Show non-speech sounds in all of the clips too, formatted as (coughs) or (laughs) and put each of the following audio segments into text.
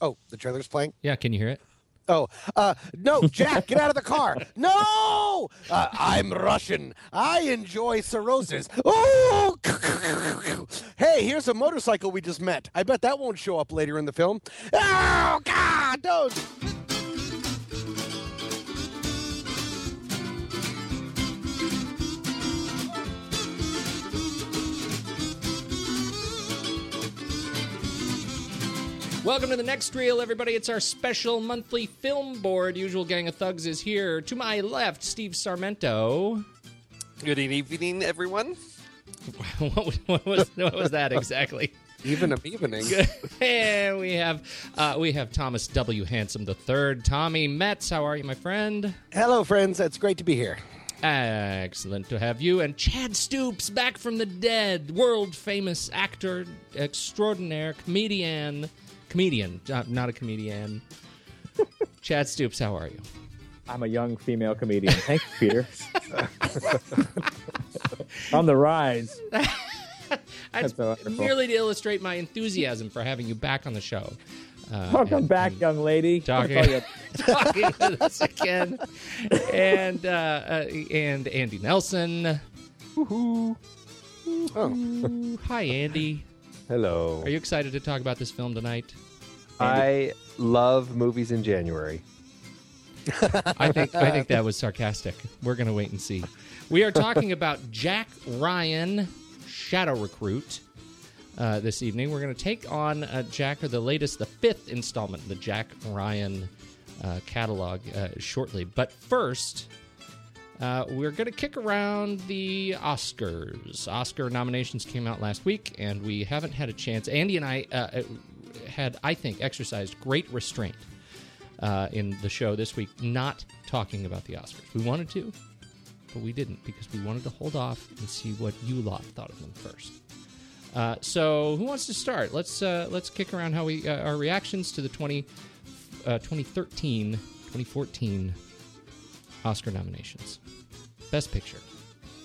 Oh, the trailer's playing? Yeah, can you hear it? Oh, uh, no, Jack, get out of the car. (laughs) No! Uh, I'm Russian. I enjoy cirrhosis. Oh! Hey, here's a motorcycle we just met. I bet that won't show up later in the film. Oh, God, don't. Welcome to the next reel, everybody. It's our special monthly film board. Usual gang of thugs is here. To my left, Steve Sarmento. Good evening, everyone. (laughs) what, was, what, was, what was that exactly? Even of evening. and we have uh, we have Thomas W. Handsome the third. Tommy Metz, how are you, my friend? Hello, friends. It's great to be here. Excellent to have you. And Chadd Stoops, back from the dead, world famous actor extraordinaire, comedian, comedian, uh, not a comedian. (laughs) Chadd Stoops, how are you? I'm a young female comedian. Thanks, Peter. (laughs) On the rise. (laughs) That's so merely to illustrate my enthusiasm for having you back on the show. Uh, Welcome and- back, and young lady. talking, you- talking to us again, and uh, uh, and Andy Nelson. Oh, Hi, Andy. Hello. Are you excited to talk about this film tonight? I love movies in January. I think I think that was sarcastic. We're gonna wait and see. We are talking about Jack Ryan, Shadow Recruit. Uh, this evening, we're going to take on uh, Jack, or the latest, the fifth installment the Jack Ryan uh, catalog uh, shortly. But first, uh, we're going to kick around the Oscars. Oscar nominations came out last week, and we haven't had a chance. Andy and I uh, had, I think, exercised great restraint uh, in the show this week, not talking about the Oscars. We wanted to, but we didn't because we wanted to hold off and see what you lot thought of them first. Uh, so, who wants to start? Let's uh, let's kick around how we uh, our reactions to the 20, uh, 2013 2014 Oscar nominations. Best Picture.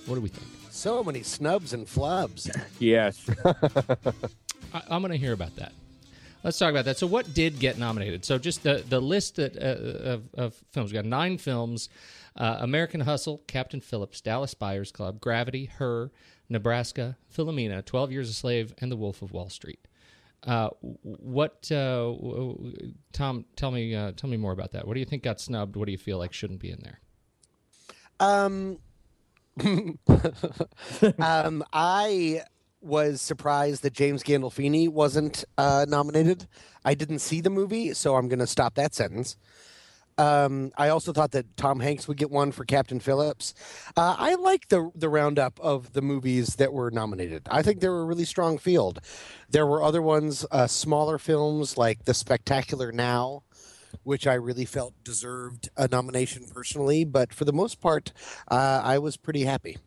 What do we think? So many snubs and flubs. (laughs) Yes. I, I'm going to hear about that. Let's talk about that. So, what did get nominated? So, just the the list that, uh, of, of films. We got nine films: uh, American Hustle, Captain Phillips, Dallas Buyers Club, Gravity, Her, Nebraska, Philomena, Twelve Years a Slave, and The Wolf of Wall Street. Uh, what, uh, Tom? Tell me, uh, tell me more about that. What do you think got snubbed? What do you feel like shouldn't be in there? Um, (laughs) um, I was surprised that James Gandolfini wasn't uh, nominated. I didn't see the movie, so I'm going to stop that sentence. Um, I also thought that Tom Hanks would get one for Captain Phillips. Uh, I like the the roundup of the movies that were nominated. I think they were a really strong field. There were other ones, uh, smaller films like The Spectacular Now, which I really felt deserved a nomination personally. But for the most part, uh, I was pretty happy.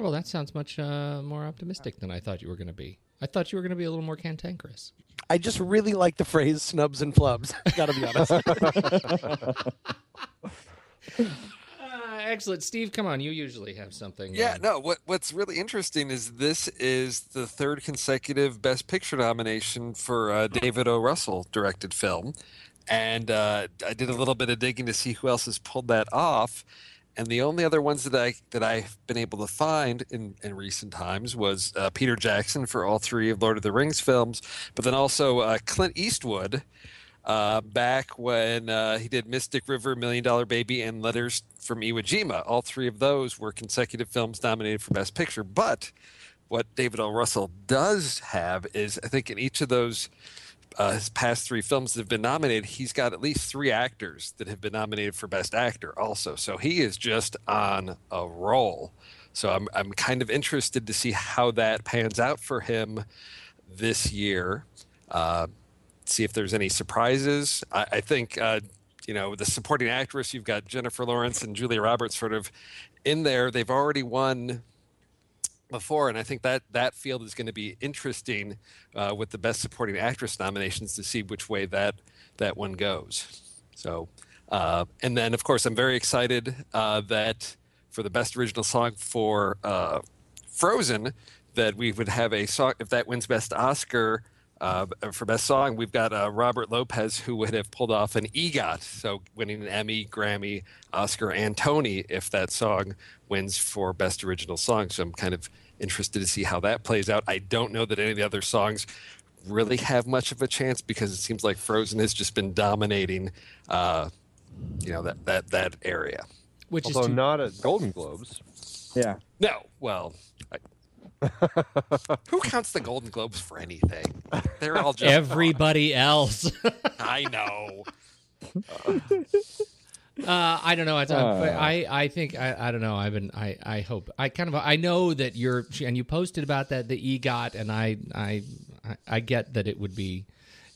Well, that sounds much uh, more optimistic than I thought you were going to be. I thought you were going to be a little more cantankerous. I just really like the phrase snubs and flubs. (laughs) Got to be honest. (laughs) (laughs) Uh, excellent, Steve. Come on, you usually have something. Yeah, uh, no. What What's really interesting is this is the third consecutive Best Picture nomination for a David O. Russell directed film, and uh, I did a little bit of digging to see who else has pulled that off. And the only other ones that I that I've been able to find in, in recent times was uh, Peter Jackson for all three of Lord of the Rings films, but then also uh, Clint Eastwood uh, back when uh, he did Mystic River, Million Dollar Baby, and Letters from Iwo Jima. All three of those were consecutive films nominated for Best Picture. But what David L. Russell does have is, I think, in each of those uh, his past three films that have been nominated, he's got at least three actors that have been nominated for Best Actor also. So he is just on a roll. So I'm I'm kind of interested to see how that pans out for him this year. Uh, see if there's any surprises. I, I think uh, you know the supporting actress. You've got Jennifer Lawrence and Julia Roberts sort of in there. They've already won before, and I think that that field is going to be interesting uh, with the best supporting actress nominations to see which way that that one goes. So, uh, and then of course, I'm very excited uh, that for the best original song for uh, Frozen, that we would have a song if that wins best Oscar. Uh, for best song, we've got uh, Robert Lopez, who would have pulled off an EGOT, so winning an Emmy, Grammy, Oscar, and Tony if that song wins for best original song. So I'm kind of interested to see how that plays out. I don't know that any of the other songs really have much of a chance because it seems like Frozen has just been dominating, uh, you know, that that that area. which Although is too, not at Golden Globes. Yeah. No, well. I, (laughs) who counts the Golden Globes for anything? They're all just everybody else. I know. (laughs) Uh, I don't know. It's, Uh. I I think I, I don't know. I've been I I hope I kind of I know that you're and you posted about that the EGOT and I I I- I get that it would be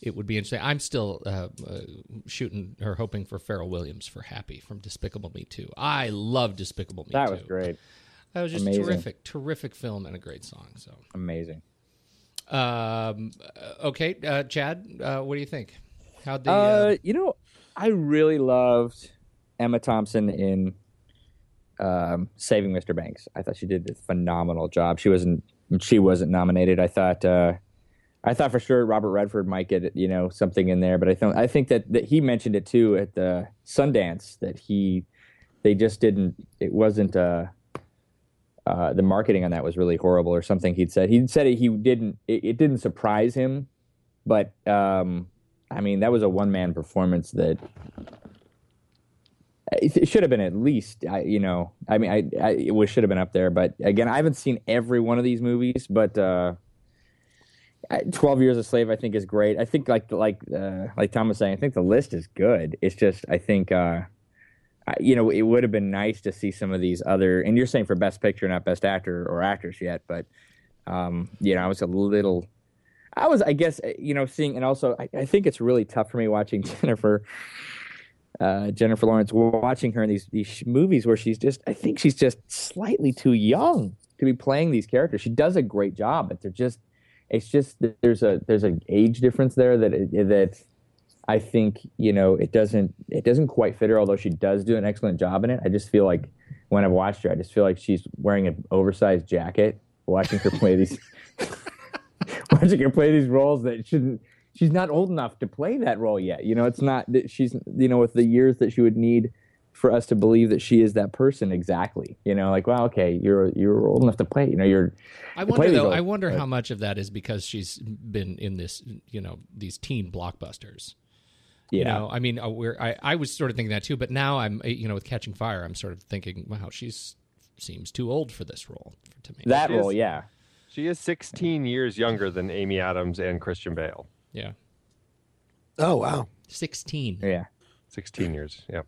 it would be interesting. I'm still uh, uh, shooting or hoping for Pharrell Williams for Happy from Despicable Me 2. I love Despicable Me That 2. was great. That was just Amazing. terrific, terrific film and a great song. So, Amazing. um, uh, okay, uh, Chadd, uh, what do you think? How the Uh, uh, you know, I really loved Emma Thompson in um, Saving Mr. Banks. I thought she did a phenomenal job. She wasn't she wasn't nominated. I thought uh, I thought for sure Robert Redford might get you know something in there, but I think I think that, that he mentioned it too at the Sundance that he they just didn't it wasn't uh, uh, the marketing on that was really horrible or something he'd said he said it, he didn't it, it didn't surprise him but um, I mean, that was a one man performance that it should have been at least, I, you know, I mean, I, I it should have been up there. But again, I haven't seen every one of these movies, but uh, Twelve Years a Slave, I think, is great. I think, like like uh, like Tom was saying, I think the list is good. It's just, I think, uh, you know, it would have been nice to see some of these other. And you're saying for Best Picture, not Best Actor or actress yet, but um, you know, I was a little. I was, I guess, uh, you know, seeing, and also, I think it's really tough for me watching (laughs) Jennifer, uh, Jennifer Lawrence, watching her in these these movies where she's just, I think she's just slightly too young to be playing these characters. She does a great job, but they're just, it's just there's a there's an age difference there that it, that I think you know it doesn't it doesn't quite fit her. Although she does do an excellent job in it, I just feel like when I've watched her, I just feel like she's wearing an oversized jacket. Watching her play these, (laughs) watching her play these roles that shouldn't. She's not old enough to play that role yet. You know, it's not that she's you know with the years that she would need for us to believe that she is that person exactly. You know, like well, okay, you're you're old enough to play. You know, you're. I wonder though. roles, I wonder but- how much of that is because she's been in this, you know, these teen blockbusters. Yeah. You know, I mean, uh, we're, I I was sort of thinking that too, but now I'm, uh, you know, with Catching Fire, I'm sort of thinking, wow, she's seems too old for this role to me. that She is- role, yeah. She is 16 years younger than Amy Adams and Christian Bale. Yeah, Oh wow. sixteen. Yeah. 16 years. Yeah.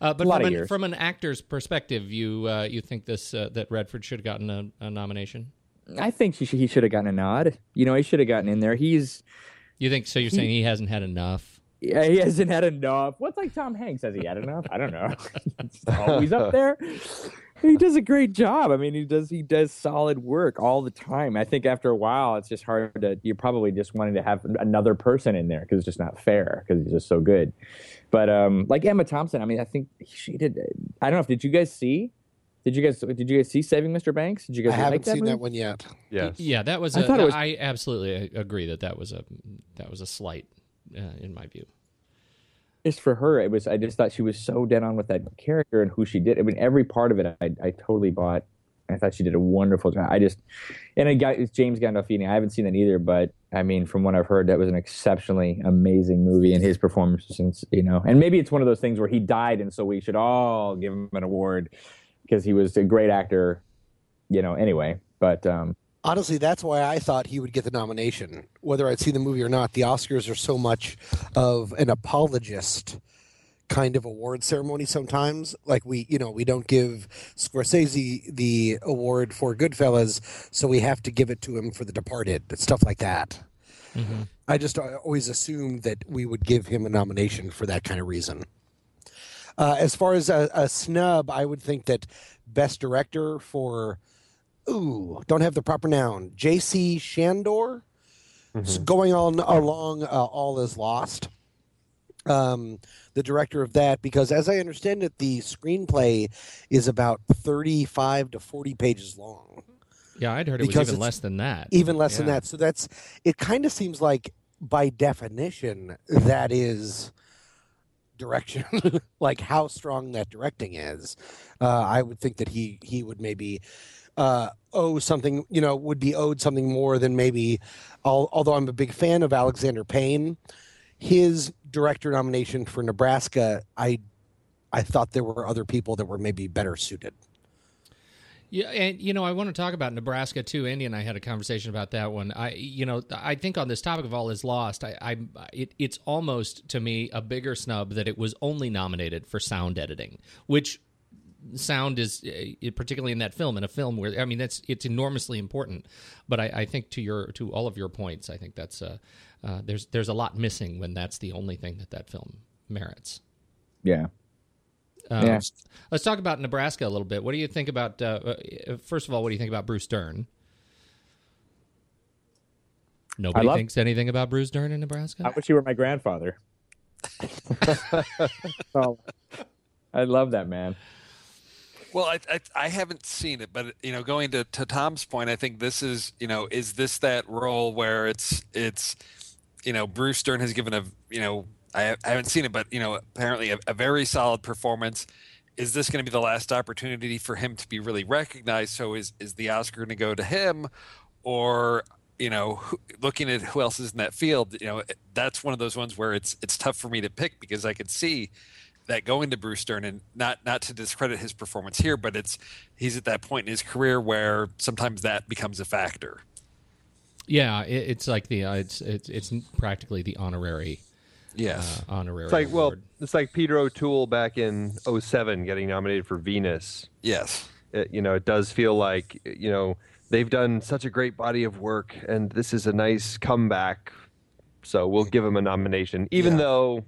Uh, but A lot from of an, years. from an actor's perspective, you uh, you think this uh, that Redford should have gotten a, a nomination? I think he should, he should have gotten a nod. You know, he should have gotten in there. He's You think so? You're saying he hasn't had enough? yeah, he hasn't had enough. What's like Tom Hanks? Has he had enough? I don't know. (laughs) It's always up there. He does a great job. I mean, he does he does solid work all the time. I think after a while, it's just hard to. You're probably just wanting to have another person in there because it's just not fair because he's just so good. But um, like Emma Thompson, I mean, I think she did. I don't know if did you guys see? Did you guys did you guys see Saving Mr. Banks? Did you guys? I guys haven't like that seen movie? that one yet. Yes. Yeah, that was. I a- thought it was- I absolutely agree that that was a that was a slight, uh, in my view. Just for her, it was. I just thought she was so dead on with that character and who she did. I mean, every part of it, I, I totally bought. I thought she did a wonderful job. I just, and a guy, James Gandolfini. I haven't seen that either, but I mean, from what I've heard, that was an exceptionally amazing movie, and his performance, since you know, and maybe it's one of those things where he died, and so we should all give him an award because he was a great actor, you know. Anyway, but um, Honestly, that's why I thought he would get the nomination, whether I'd seen the movie or not. The Oscars are so much of an apologist kind of award ceremony sometimes. Like we, you know, we don't give Scorsese the award for Goodfellas, so we have to give it to him for The Departed, stuff like that. I just always assumed that we would give him a nomination for that kind of reason. Uh, as far as a, a snub, I would think that best director for ooh, don't have the proper noun. J.C. Chandor, S- going on along, uh, all is lost. Um, the director of that, because as I understand it, the screenplay is about thirty-five to forty pages long, Yeah, I'd heard it Because was even less than that. even less than that. So that's it. Kind of seems like, by definition, that is direction (laughs) like how strong that directing is uh, i would think that he he would maybe uh, owe something you know would be owed something more than maybe although i'm a big fan of alexander payne his director nomination for nebraska i i thought there were other people that were maybe better suited Yeah, and you know, I want to talk about Nebraska too. Andy and I had a conversation about that one. I, you know, I think on this topic of all is lost, I, I it, it's almost to me a bigger snub that it was only nominated for sound editing, which sound is uh, particularly in that film in a film where I mean that's it's enormously important. But I, I think to your to all of your points, I think that's uh, uh, there's there's a lot missing when that's the only thing that that film merits. yeah, Um, Yeah. Let's talk about Nebraska a little bit. What do you think about? Uh, uh, first of all, what do you think about Bruce Dern? Nobody love- thinks anything about Bruce Dern in Nebraska. I wish you were my grandfather. (laughs) (laughs) oh, I love that man. Well, I, I I haven't seen it, but you know, going to, to Tom's point, I think this is you know, is this that role where it's it's you know, Bruce Stern has given a you know, I, I haven't seen it, but you know, apparently a, a very solid performance. Is this going to be the last opportunity for him to be really recognized? So is is the Oscar going to go to him, or you know, who- looking at who else is in that field, you know, that's one of those ones where it's it's tough for me to pick because I could see that going to Bruce Stern and not not to discredit his performance here, but it's he's at that point in his career where sometimes that becomes a factor. Yeah, it, it's like the uh, it's it's it's practically the honorary Yes. uh, honorary. It's like well, it's like Peter O'Toole back in 07 getting nominated for Venus. yes. It, you know, it does feel like you know they've done such a great body of work, and this is a nice comeback. So we'll give him a nomination, even Yeah. though,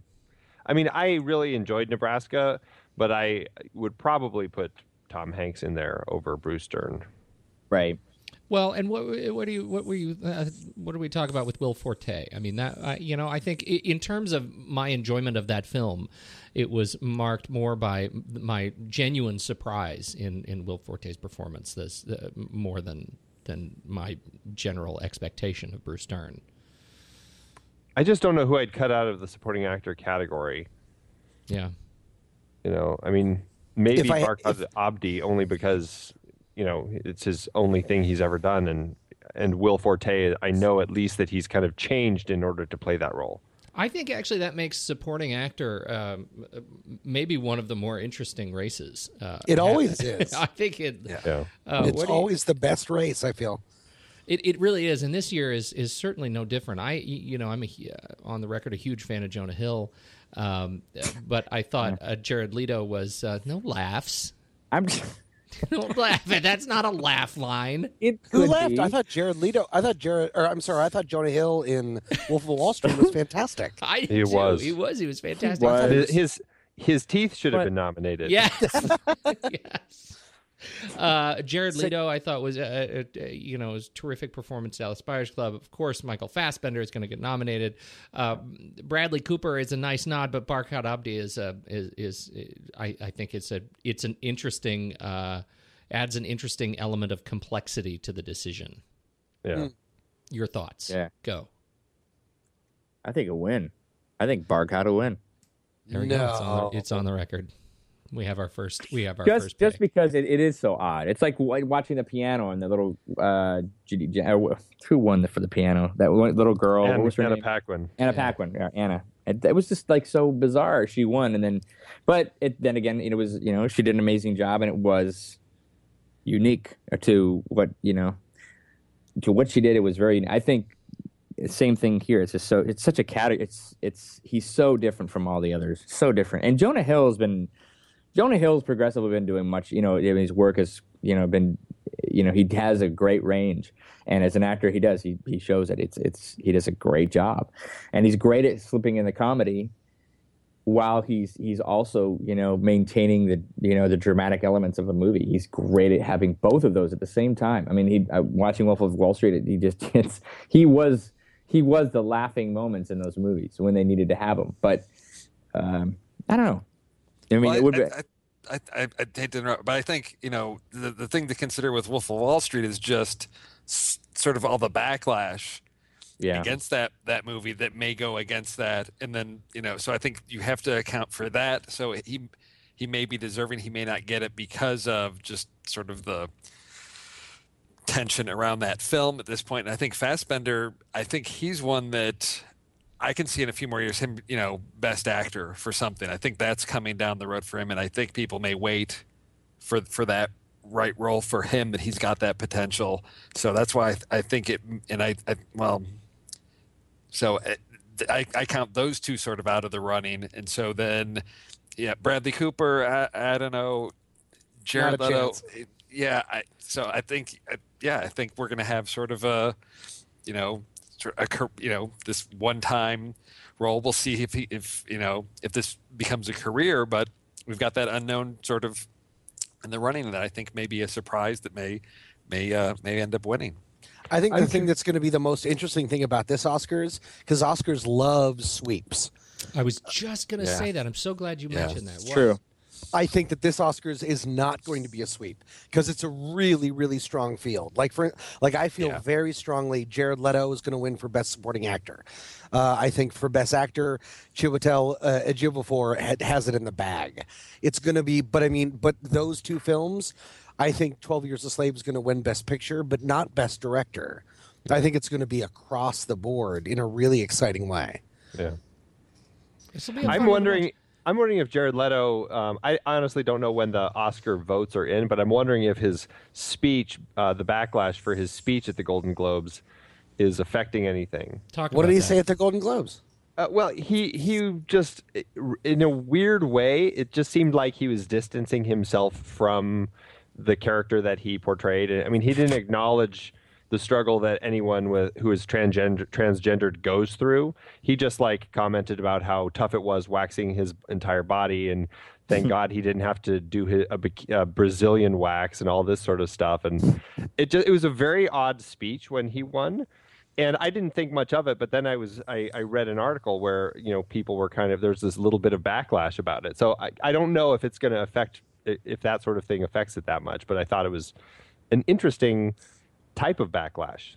I mean, I really enjoyed Nebraska, but I would probably put Tom Hanks in there over Bruce Stern. Right. Well, and what what do you what were you uh, what do we talk about with Will Forte? I mean that I, you know I think in terms of my enjoyment of that film, it was marked more by my genuine surprise in in Will Forte's performance this uh, more than than my general expectation of Bruce Stern. I just don't know who I'd cut out of the supporting actor category. Yeah. You know, I mean, maybe If I- Barkhad Abdi only because you know it's his only thing he's ever done, and and Will Forte, I know at least that he's kind of changed in order to play that role. I think actually that makes supporting actor um, maybe one of the more interesting races. Uh, It always is. (laughs) I think it. Yeah. Uh, it's what do you- always the best race. I feel. It, it really is, and this year is is certainly no different. I you know I'm a, uh, on the record a huge fan of Jonah Hill, um, but I thought uh, Jared Leto was uh, no laughs. I'm. (laughs) Don't laugh. That's not a laugh line. It Who could left? be. I thought Jared Leto. I thought Jared. Or I'm sorry. I thought Jonah Hill in Wolf of Wall Street was fantastic. (laughs) I He do. was. He was. He was fantastic. was. His his, his teeth should have been nominated. Yes. (laughs) yes. Uh, Jared Leto, I thought was, uh, uh, uh, you know, his terrific performance. Dallas Buyers Club, of course. Michael Fassbender is going to get nominated. Uh, Bradley Cooper is a nice nod, but Barkhad Abdi is a is, is I, I think it's a it's an interesting uh, adds an interesting element of complexity to the decision. Yeah. Your thoughts? Yeah. Go. I think a win. I think Barkhad will win. There we go. It's on, the, it's on the record. We have our first. We have our Just first. just pick. because it, it is so odd. It's like watching the piano and the little uh, Judy, J- uh, who won for the piano? That little girl. what was her Anna name? Paquin. Anna Paquin, yeah, Anna. It, it was just like so bizarre. She won, and then, but it then again, it was you know she did an amazing job, and it was unique to what you know to what she did. It was very. I think same thing here. It's just so it's such a category. It's it's he's so different from all the others. So different. And Jonah Hill has been Jonah Hill's progressively been doing much. You know, his work has you know been you know he has a great range. And as an actor he does he, he shows it it's it's he does a great job. And he's great at slipping in the comedy while he's he's also you know maintaining the you know the dramatic elements of a movie. He's great at having both of those at the same time. I mean he uh, watching wolf of wall street he just (laughs) it's he was he was the laughing moments in those movies when they needed to have them but um i don't know i mean Well, it would be I, I, I, I, I hate to interrupt, but I think you know the the thing to consider with Wolf of Wall Street is just s- sort of all the backlash yeah against that that movie that may go against that, and then you know, so I think you have to account for that. So he he may be deserving, he may not get it because of just sort of the tension around that film at this point. And I think Fassbender, I think he's one that I can see in a few more years him, you know, best actor for something. I think that's coming down the road for him, and I think people may wait for for that right role for him that he's got that potential. So that's why I, I think it. And I, I well, so uh, I, I count those two sort of out of the running, and so then, yeah, Bradley Cooper. I, I don't know, Jared Leto. Yeah, I, so I think, uh, yeah, I think we're going to have sort of a, you know, sort a, you know, this one-time role. We'll see if he, if you know, if this becomes a career. But we've got that unknown sort of in the running that I think may be a surprise that may may uh, may end up winning. I think the thing that's going to be the most interesting thing about this Oscars, because Oscars loves sweeps. I was just going to Yeah. say that. I'm so glad you Yeah. mentioned that. Wow. true I think that this Oscars is not going to be a sweep because it's a really, really strong field. Like for like, I feel Yeah. very strongly Jared Leto is going to win for Best Supporting Actor. Uh, I think for Best Actor, Chiwetel uh, Ejiofor had, has it in the bag. It's going to be, but I mean, but those two films, I think Twelve Years a Slave is going to win Best Picture, but not Best Director. I think it's going to be across the board in a really exciting way. Yeah. This will be a fun I'm wondering. watch. I'm wondering if Jared Leto. Um, I honestly don't know when the Oscar votes are in, but I'm wondering if his speech, uh, the backlash for his speech at the Golden Globes, is affecting anything. Talk What did he that. say at the Golden Globes? Uh, well, he he just, in a weird way, it just seemed like he was distancing himself from the character that he portrayed. I mean, he didn't acknowledge the struggle that anyone with who is transgender transgendered goes through. He just like commented about how tough it was waxing his entire body, and thank (laughs) God he didn't have to do his, a, a Brazilian wax and all this sort of stuff. And it just it was a very odd speech when he won and I didn't think much of it, but then I was I, I read an article where you know people were kind of there's this little bit of backlash about it. So I, I don't know if it's going to affect if that sort of thing affects it that much, but I thought it was an interesting type of backlash.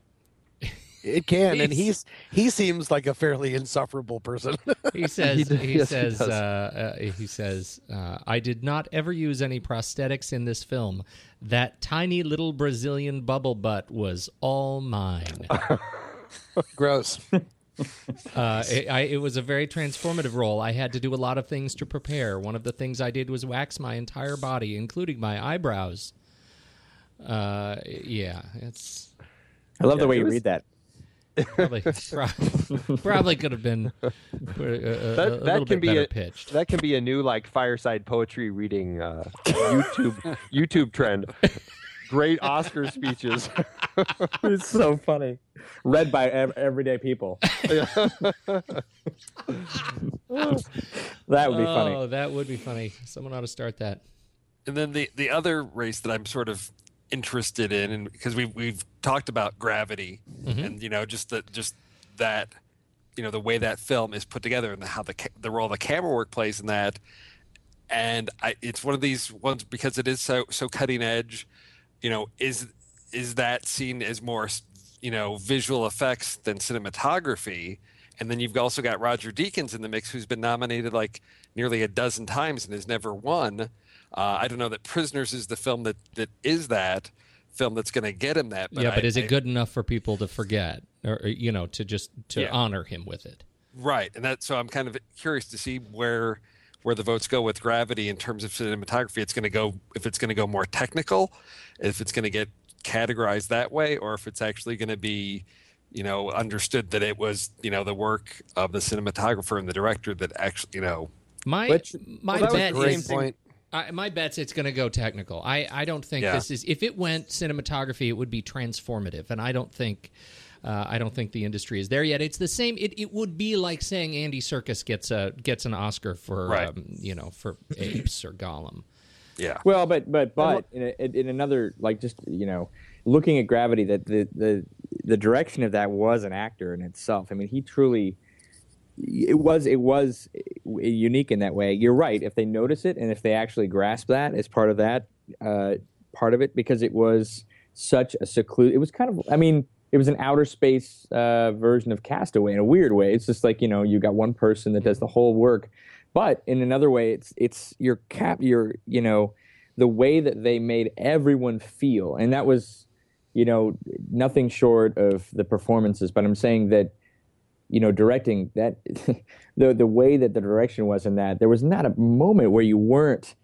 It can, and He's- he's he seems like a fairly insufferable person. (laughs) He says. He he, yes, says. does. uh, uh, he says. Uh, I did not ever use any prosthetics in this film. That tiny little Brazilian bubble butt was all mine. (laughs) Gross. Uh, it, I, it was a very transformative role. I had to do a lot of things to prepare. One of the things I did was wax my entire body, including my eyebrows. Uh, yeah, it's I love Yeah, the way you was- read that. probably (laughs) pro- probably could have been uh, a, a, a That, little that can bit be a, pitched. that can be a new like fireside poetry reading uh, YouTube (laughs) YouTube trend. Great Oscar speeches. (laughs) It's so funny. Read by ev- everyday people. that would be funny. Oh, that would be funny. Someone ought to start that. And then the the other race that I'm sort of interested in, and because we've we've talked about Gravity, mm-hmm. and you know just that just that you know the way that film is put together and how the the role the camera work plays in that, and I, it's one of these ones because it is so so cutting edge. You know, is is that seen as more you know visual effects than cinematography? And then you've also got Roger Deakins in the mix, who's been nominated like nearly a dozen times and has never won. Uh, I don't know that Prisoners is the film that that is that film that's going to get him that. yeah, but I- is I- it good enough for people to forget, or or, you know, to just to Yeah. honor him with it? Right, and that so I'm kind of curious to see where where the votes go with Gravity in terms of cinematography. It's going to go if it's going to go more technical, if it's going to get categorized that way, or if it's actually going to be, you know, understood that it was you know the work of the cinematographer and the director that actually you know. My Which- my well, that was bet great is Point. I, my bet's it's going to go technical. I, I don't think Yeah. this is. If it went cinematography, it would be transformative, and I don't think. Uh, I don't think the industry is there yet. It's the same. It, it would be like saying Andy Serkis gets a gets an Oscar for Right. um, you know for Apes or Gollum. Yeah, Well, but but but in, a, in another like just you know looking at Gravity, that the the the direction of that was an actor in itself. I mean, he truly it was it was unique in that way. You're right. If they notice it and if they actually grasp that as part of that uh, part of it, because it was such a secluded. It was kind of. I mean. It was an outer space uh, version of Castaway in a weird way. It's just like you know, you got one person that does the whole work, but in another way, it's it's your cap, your you know, the way that they made everyone feel, and that was, you know, nothing short of the performances. But I'm saying that, you know, directing that, (laughs) the the way that the direction was in that, there was not a moment where you weren't,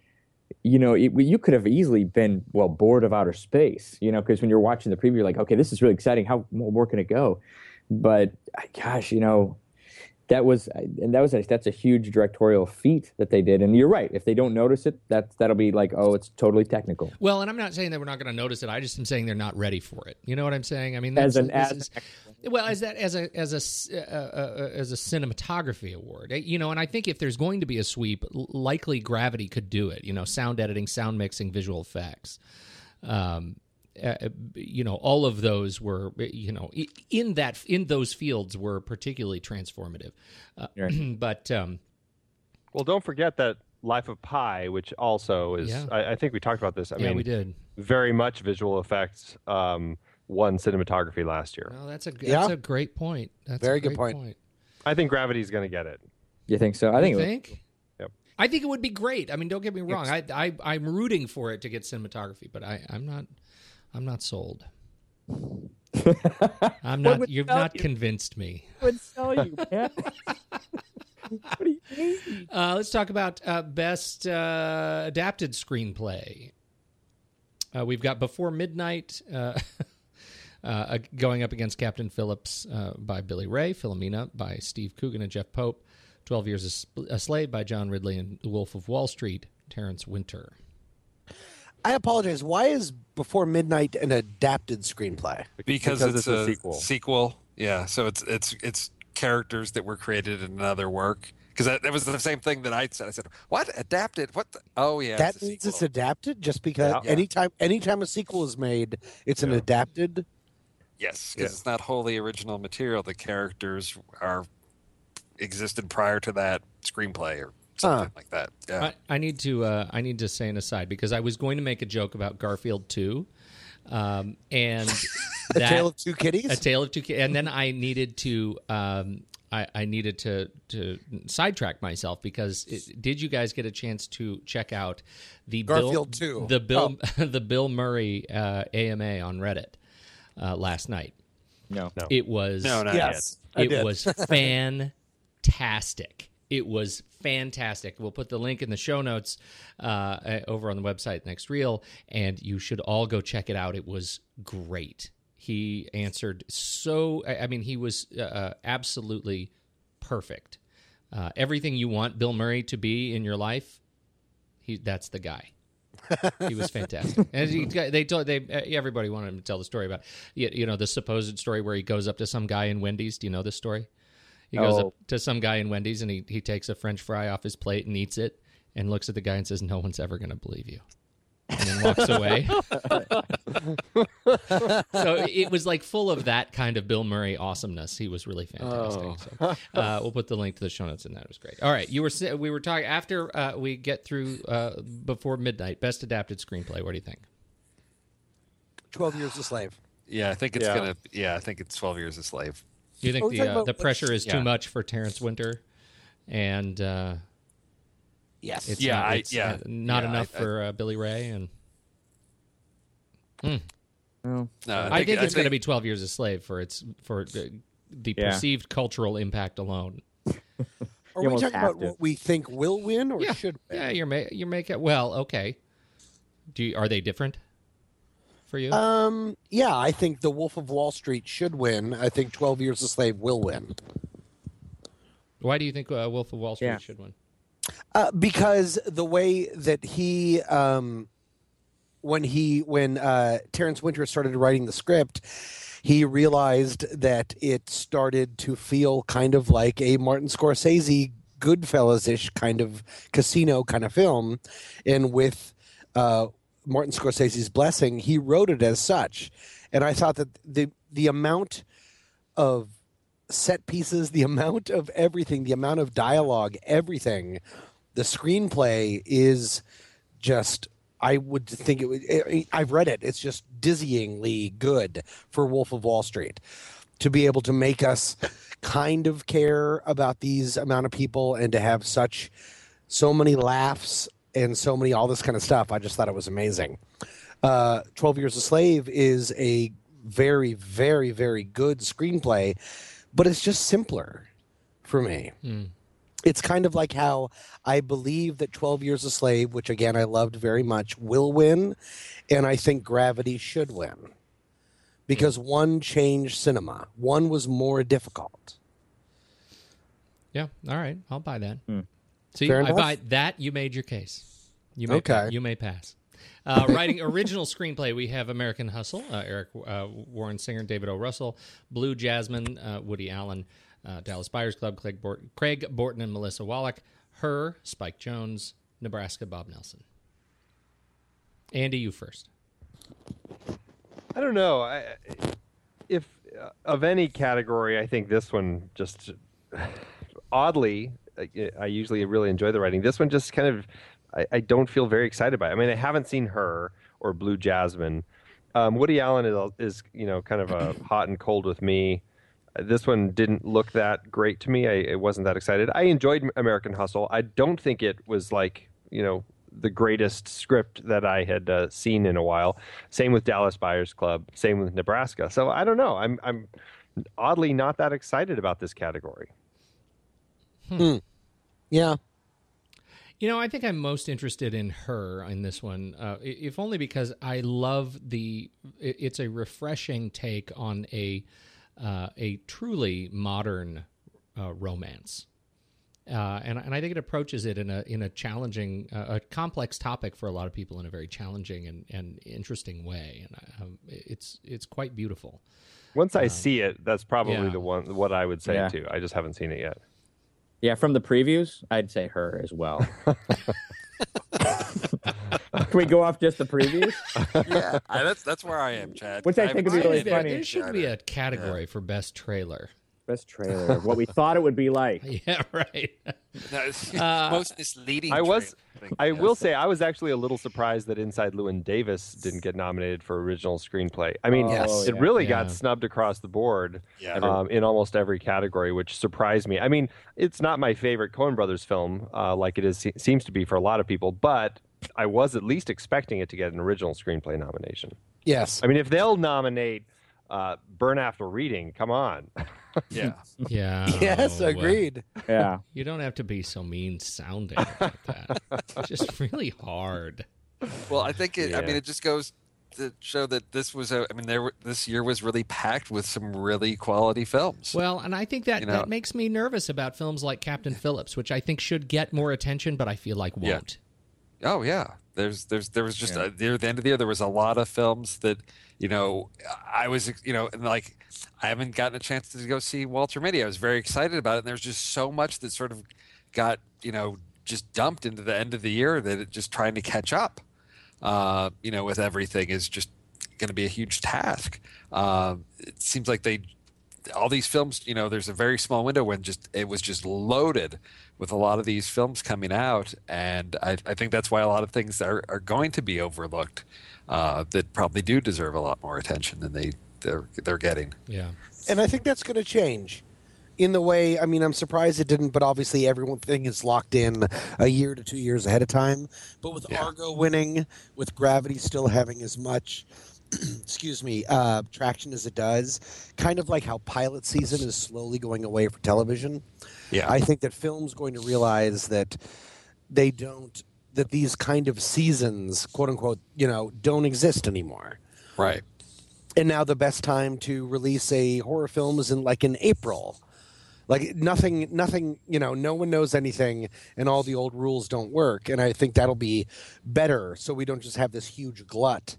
you know, it, you could have easily been well bored of outer space, you know, because when you're watching the preview, you're like, okay, this is really exciting. How more can it go? But gosh, you know, that was and that was a, that's a huge directorial feat that they did. And you're right. If they don't notice it, that that'll be like, oh, it's totally technical. Well, and I'm not saying that we're not going to notice it. I just am saying they're not ready for it. You know what I'm saying? I mean, that's, As an as is- well as that as a as a uh, uh, uh, as a cinematography award. You know, and I think if there's going to be a sweep, likely Gravity could do it. You know, sound editing, sound mixing, visual effects. Um, uh, you know, all of those were you know in that in those fields were particularly transformative. Uh, (clears throat) but um, Well, don't forget that Life of Pi, which also is, Yeah. I, I think we talked about this. I yeah, mean, we did. very much visual effects, um, won cinematography last year. Well, that's a that's Yeah. a great point. That's Very a good great point. I think Gravity's going to get it. You think so? I think. you it was- think? Yep. I think it would be great. I mean, don't get me wrong. I, I I'm rooting for it to get cinematography, but I I'm not I'm not sold. (laughs) I'm not. You've not you? convinced me. would sell you, (laughs) man. what do you mean? Uh, let's talk about uh, best uh, adapted screenplay. Uh, we've got Before Midnight uh, (laughs) uh, going up against Captain Phillips uh, by Billy Ray, Philomena by Steve Coogan and Jeff Pope, 12 Years a, a Slave by John Ridley and The Wolf of Wall Street, Terrence Winter. I apologize. Why is Before Midnight an adapted screenplay? because, Because it's, it's a a, sequel. Sequel, yeah. So it's it's it's characters that were created in another work. Because that, that was the same thing that I said. I said, "What adapted? What? The? Oh yeah, that it's a means it's adapted just because Yeah. anytime anytime a sequel is made, it's an adapted. Yes, because Yeah. it's not wholly original material. The characters are existed prior to that screenplay or something like that. Yeah. I, I need to uh, I need to say an aside because I was going to make a joke about Garfield 2. Um, and (laughs) A that, Tale of Two Kitties. A Tale of Two Ki- and then I needed to um, I, I needed to to sidetrack myself because it, did you guys get a chance to check out the Garfield Bill, 2? the Bill (laughs) the Bill Murray uh, AMA on Reddit uh, last night? No. No. It was no, not yes, I it was (laughs) fantastic. It was fantastic. We'll put the link in the show notes uh, uh, over on the website next reel, and you should all go check it out. It was great. He answered so. I mean, he was uh, uh, absolutely perfect. Uh, everything you want Bill Murray to be in your life, he that's the guy. he was fantastic. (laughs) And he, they told they everybody wanted him to tell the story about you, you know the supposed story where he goes up to some guy in Wendy's. Do you know this story? He goes Oh. up to some guy in Wendy's and he he takes a French fry off his plate and eats it and looks at the guy and says, "No one's ever going to believe you." And then walks away. (laughs) so it was like full of that kind of Bill Murray awesomeness. He was really fantastic. So, uh, we'll put the link to the show notes in that. It was great. All right, you were we were talking after uh, we get through uh, before midnight. Best adapted screenplay. What do you think? Twelve Years a Slave. Yeah, I think it's Yeah. gonna. Yeah, I think it's Twelve Years a Slave. Do you think the uh, the pressure is too much for Terrence Winter, and uh, Yes. it's Yeah, not, I- it's, yeah. uh, not Yeah, enough I- I- for uh, Billy Ray and. No. No, I think, it's going to be Twelve Years a Slave for its for the, the Yeah. perceived cultural impact alone. (laughs) Are You we talking about to. what we think will win or Yeah. should win? Yeah, you're ma- you're making well. Okay, do you, are they different for you? Um, yeah, I think The Wolf of Wall Street should win. I think Twelve Years a Slave will win. Why do you think uh, Wolf of Wall Street Yeah. should win? Uh, because the way that he, um, when he, when uh, Terrence Winter started writing the script, he realized that it started to feel kind of like a Martin Scorsese Goodfellas-ish kind of casino kind of film, and with uh, Martin Scorsese's blessing, he wrote it as such. And I thought that the the amount of set pieces, the (laughs) amount of everything, the amount of dialogue, everything, the screenplay is just. I would think it would. It, I've read it. It's just dizzyingly good for Wolf of Wall Street to be able to make us kind of care about these amount of people and to have such so many laughs and so many all this kind of stuff. I just thought it was amazing. Uh, Twelve Years a Slave is a very, very, very good screenplay, but it's just simpler for me. Hmm. It's kind of like how I believe that 12 Years a Slave, which again I loved very much, will win. And I think Gravity should win because hmm. one changed cinema, one was more difficult. Yeah, all right, I'll buy that. Hmm. See, Fair I enough. buy that. You made your case. You may Okay. you may pass. Uh, (laughs) writing original screenplay, we have American Hustle, uh, Eric uh, Warren Singer, David O. Russell, Blue Jasmine, uh, Woody Allen, uh, Dallas Buyers Club, Craig, Bort- Craig Borten and Melisa Wallack, Her, Spike Jonze, Nebraska, Bob Nelson. Andy, you first. I don't know. I, if uh, of any category, I think this one just (sighs) oddly, I, I usually really enjoy the writing. This one just kind of, I, I don't feel very excited by. It. I mean, I haven't seen her or Blue Jasmine. Um, Woody Allen is, is, you know, kind of a (clears throat) hot and cold with me. Uh, This one didn't look that great to me. I, I wasn't that excited. I enjoyed American Hustle. I don't think it was like, you know, the greatest script that I had uh, seen in a while. Same with Dallas Buyers Club. Same with Nebraska. So I don't know. I'm I'm oddly not that excited about this category. Yeah. You know, I think I'm most interested in her in this one, uh, if only because I love the. It's a refreshing take on a uh, a truly modern uh, romance, uh, and and I think it approaches it in a in a challenging, uh, a complex topic for a lot of people in a very challenging and, and interesting way, and um, it's it's quite beautiful. Once I see it, that's probably yeah. the one what I would say Yeah. too. I just haven't seen it yet. Yeah, from the previews, I'd say her as well. (laughs) Can we go off just the previews? yeah, I- (laughs) that's that's where I am, Chadd. Which I haven't think would be really it there, funny. there should be a category for best trailer. Best trailer. What we thought it would be like. (laughs) Yeah, right. No, it's (laughs) Uh, (laughs) most misleading. I was. trailer, I think, will say I was actually a little surprised that Inside Llewyn Davis didn't get nominated for original screenplay. I mean, Yes. it really Yeah. got snubbed across the board Yeah. um, in almost every category, which surprised me. I mean, it's not my favorite Coen Brothers film, uh, like it is seems to be for a lot of people, but I was at least expecting it to get an original screenplay nomination. Yes. I mean, if they'll nominate uh, Burn After Reading, come on. Yeah. (laughs) Yeah. Yes, agreed. Yeah. You don't have to be so mean sounding like that. It's just really hard. Well, I think it. I mean, it just goes to show that this was a. I mean, there were, this year was really packed with some really quality films. Well, and I think that You know- that makes me nervous about films like Captain Phillips, which I think should get more attention, but I feel like won't. Oh yeah, there's there's there was just uh near the end of the year there was a lot of films that you know I was you know and like I haven't gotten a chance to go see Walter Mitty. I was very excited about it. And there's just so much that sort of got you know just dumped into the end of the year that it just trying to catch up. Uh, you know, with everything is just going to be a huge task. Uh, it seems like they all these films, you know, there's a very small window when just it was just loaded with a lot of these films coming out, and I, I think that's why a lot of things are, are going to be overlooked uh, that probably do deserve a lot more attention than they they're, they're getting. Yeah. And I think that's going to change in the way, I mean, I'm surprised it didn't, but obviously everything is locked in a year to two years ahead of time. But with Argo winning, with Gravity still having as much, (clears throat) excuse me, uh, traction as it does, kind of like how pilot season is slowly going away for television. Yeah, I think that film's going to realize that they don't, that these kind of seasons, quote unquote, you know, don't exist anymore right. and now the best time to release a horror film is in like in April. Like nothing, nothing, you know, no one knows anything, and all the old rules don't work. And I think that'll be better, so we don't just have this huge glut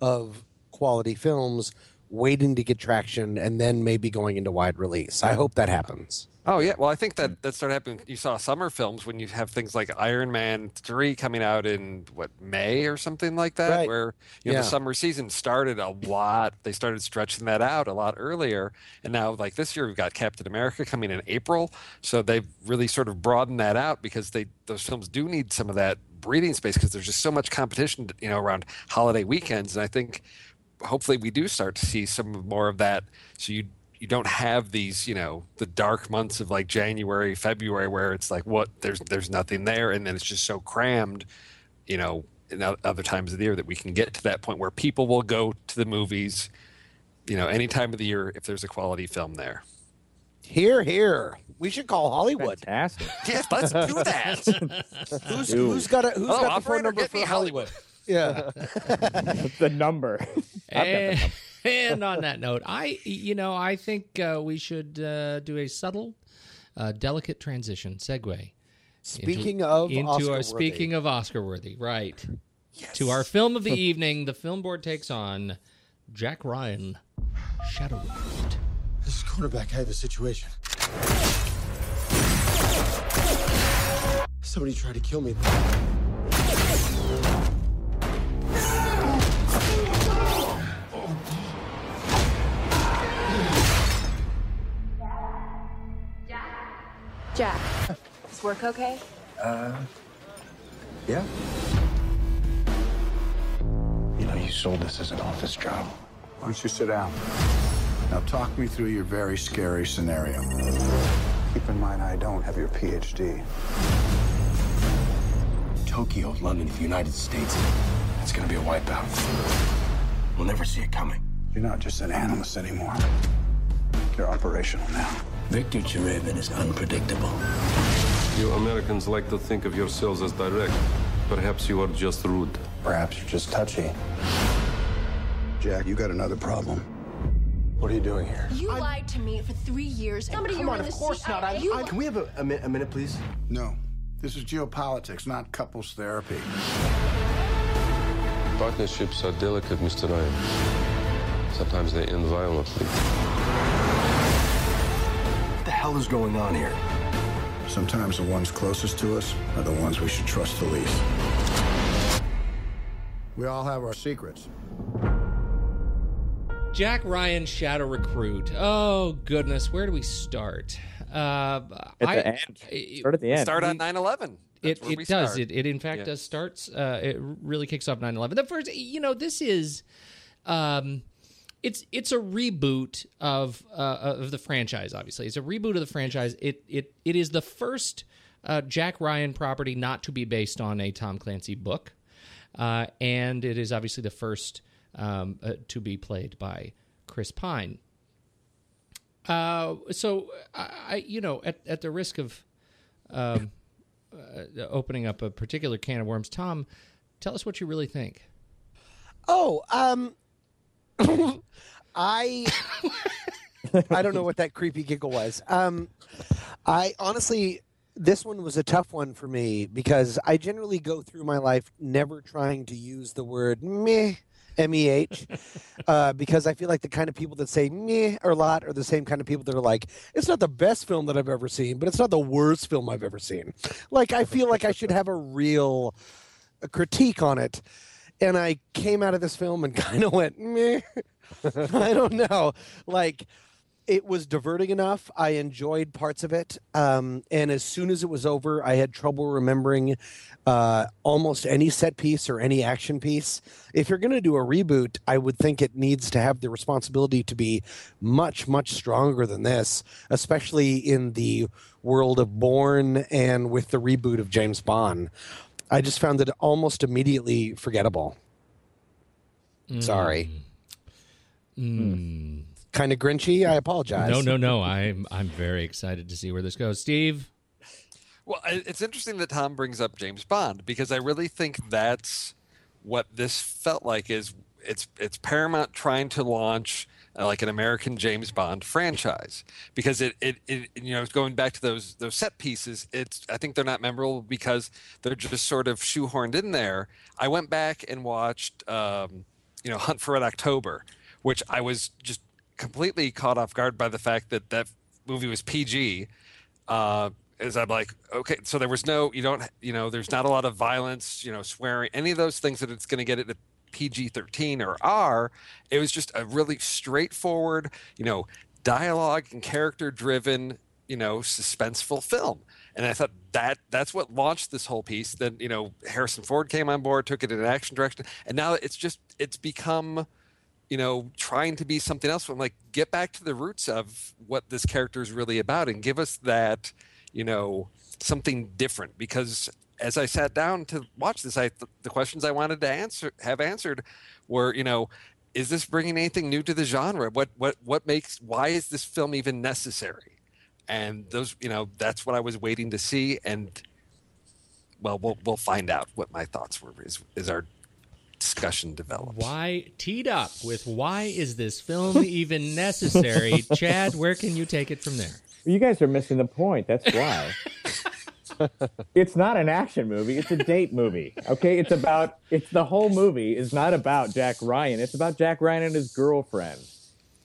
of quality films waiting to get traction and then maybe going into wide release. I hope that happens. Oh yeah, well I think that that started happening. You saw summer films when you have things like Iron Man three coming out in what May or something like that, Right. where you know Yeah. the summer season started a lot. They started stretching that out a lot earlier, and now like this year we've got Captain America coming in April, so they've really sort of broadened that out because they those films do need some of that breathing space because there's just so much competition, you know, around holiday weekends, and I think hopefully we do start to see some more of that. So you you don't have these you know the dark months of like january february where it's like what there's there's nothing there and then it's just so crammed you know in other times of the year that we can get to that point where people will go to the movies you know any time of the year if there's a quality film there. Here, here, we should call Hollywood. Fantastic. (laughs) yes let's do that (laughs) Who's, Dude. who's got a, who's Hello, got the phone operator, number get for me Hollywood? Yeah. (laughs) the number. And, and on that note, I you know I think uh, we should uh, do a subtle, uh, delicate transition segue Speaking of into Oscar our worthy. speaking of Oscar worthy, right? To our film of the evening, the film board takes on Jack Ryan, Shadow Recruit. This is quarterback. I have a situation. Somebody tried to kill me. Jack, Jack, is work okay? Uh, yeah? You know, you sold this as an office job. Why don't you sit down? Now talk me through your very scary scenario. Keep in mind, I don't have your PhD. Tokyo, London, the United States, it's gonna be a wipeout. We'll never see it coming. You're not just an analyst anymore. You're operational now. Victor Cherevin is unpredictable. You Americans like to think of yourselves as direct. Perhaps you are just rude. Perhaps you're just touchy. Jack, you got another problem. What are you doing here? You lied to me for three years. Somebody Come you on, in of the course not. CIA. I, You- I- can we have a, a, mi- a minute, please? No. This is geopolitics, not couples therapy. Partnerships are delicate, Mr. Ryan. Sometimes they end violently. What the hell is going on here? Sometimes the ones closest to us are the ones we should trust the least. We all have our secrets. Jack Ryan Shadow Recruit. Oh goodness, where do we start? Uh, At I- the end. I- Start at the end. Start on 9/11. It, That's where we it does. start. It, it in fact Yeah. does starts. Uh, it really kicks off 9/11. The first, you know, this is, um, it's it's a reboot of uh, of the franchise. Obviously, it's a reboot of the franchise. It it it is the first uh, Jack Ryan property not to be based on a Tom Clancy book, uh, and it is obviously the first um, uh, to be played by Chris Pine. Uh, so I, you know, at at the risk of um, uh, opening up a particular can of worms, Tom, tell us what you really think. Oh, um, (coughs) I I don't know what that creepy giggle was. Um, I honestly, this one was a tough one for me because I generally go through my life never trying to use the word meh. M E H, uh, because I feel like the kind of people that say meh a lot are the same kind of people that are like, it's not the best film that I've ever seen, but it's not the worst film I've ever seen. Like, I feel like I should have a real a critique on it. And I came out of this film and (laughs) kind of went, meh. (laughs) I don't know. Like, it was diverting enough. I enjoyed parts of it. Um, and as soon as it was over, I had trouble remembering uh, almost any set piece or any action piece. If you're going to do a reboot, I would think it needs to have the responsibility to be much, much stronger than this, especially in the world of Bourne and with the reboot of James Bond. I just found it almost immediately forgettable. Sorry. Kind of grinchy. I apologize. No, no, no. I'm I'm very excited to see where this goes. Steve, Well, it's interesting that Tom brings up James Bond because I really think that's what this felt like. Is it's it's Paramount trying to launch uh, like an American James Bond franchise because it, it it you know going back to those those set pieces. It's I think they're not memorable because they're just sort of shoehorned in there. I went back and watched um, you know Hunt for Red October, which I was just completely caught off guard by the fact that that movie was PG uh, is I'm like, okay, so there was no, you don't, you know, there's not a lot of violence, you know, swearing, any of those things that it's going to get it to PG 13 or R. It was just a really straightforward, you know, dialogue and character driven, you know, suspenseful film. And I thought that that's what launched this whole piece. Then, you know, Harrison Ford came on board, took it in an action direction. And now it's just, it's become, you know, trying to be something else. I'm like, get back to the roots of what this character is really about and give us that, you know, something different. Because as I sat down to watch this, I the questions I wanted to answer have answered were, you know, is this bringing anything new to the genre? What what what makes why is this film even necessary? And those, you know, that's what I was waiting to see. And well, we'll we'll find out what my thoughts were Is as our discussion develops. why teed up with why is this film (laughs) even necessary? Chadd, where can you take it from there? You guys are missing the point. That's why. (laughs) it's not an action movie. It's a date movie. Okay, it's about. It's the whole movie is not about Jack Ryan. It's about Jack Ryan and his girlfriend.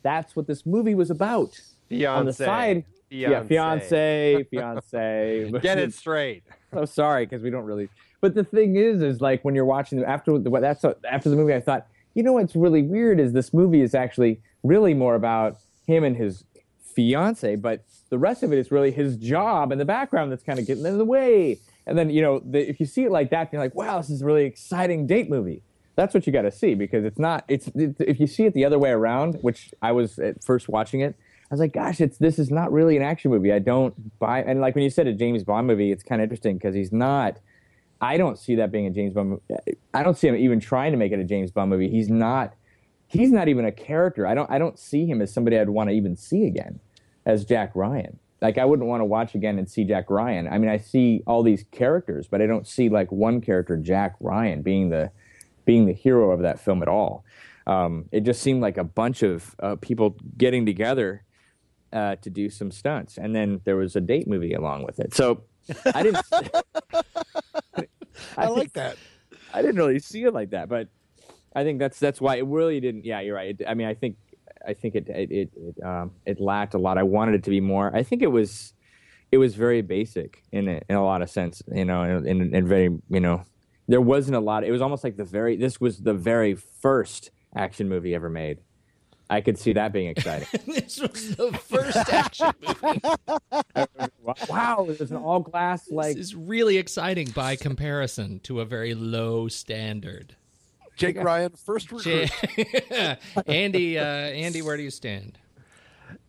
That's what this movie was about. On the Fiance. side, yeah, fiance, fiance. (laughs) Get it straight. so sorry because we don't really. But the thing is, is like when you're watching the, after the that's after the movie, I thought, you know, what's really weird is this movie is actually really more about him and his fiance, but the rest of it is really his job in the background that's kind of getting in the way. And then you know, the, if you see it like that, you're like, wow, this is a really exciting date movie. That's what you got to see because it's not. It's, it's if you see it the other way around, which I was at first watching it. I was like, gosh, it's this is not really an action movie. I don't buy. And like when you said a James Bond movie, it's kind of interesting because he's not I don't see that being a James Bond. movie. I don't see him even trying to make it a James Bond movie. He's not. He's not even a character. I don't. I don't see him as somebody I'd want to even see again, as Jack Ryan. Like I wouldn't want to watch again and see Jack Ryan. I mean, I see all these characters, but I don't see like one character, Jack Ryan, being the being the hero of that film at all. Um, it just seemed like a bunch of uh, people getting together uh, to do some stunts, and then there was a date movie along with it. So I didn't. (laughs) I like that. I didn't really see it like that, but I think that's that's why it really didn't. Yeah, you're right. It, I mean, I think I think it it it it, um, it lacked a lot. I wanted it to be more. I think it was it was very basic in a, in a lot of sense. You know, in very you know there wasn't a lot. It was almost like the very this was the very first action movie ever made. I could see that being exciting. (laughs) this was the first action movie. (laughs) wow, it was an all glass like. This is really exciting by comparison to a very low standard. Jake Ryan, first recruit. (laughs) Andy, uh, Andy, where do you stand?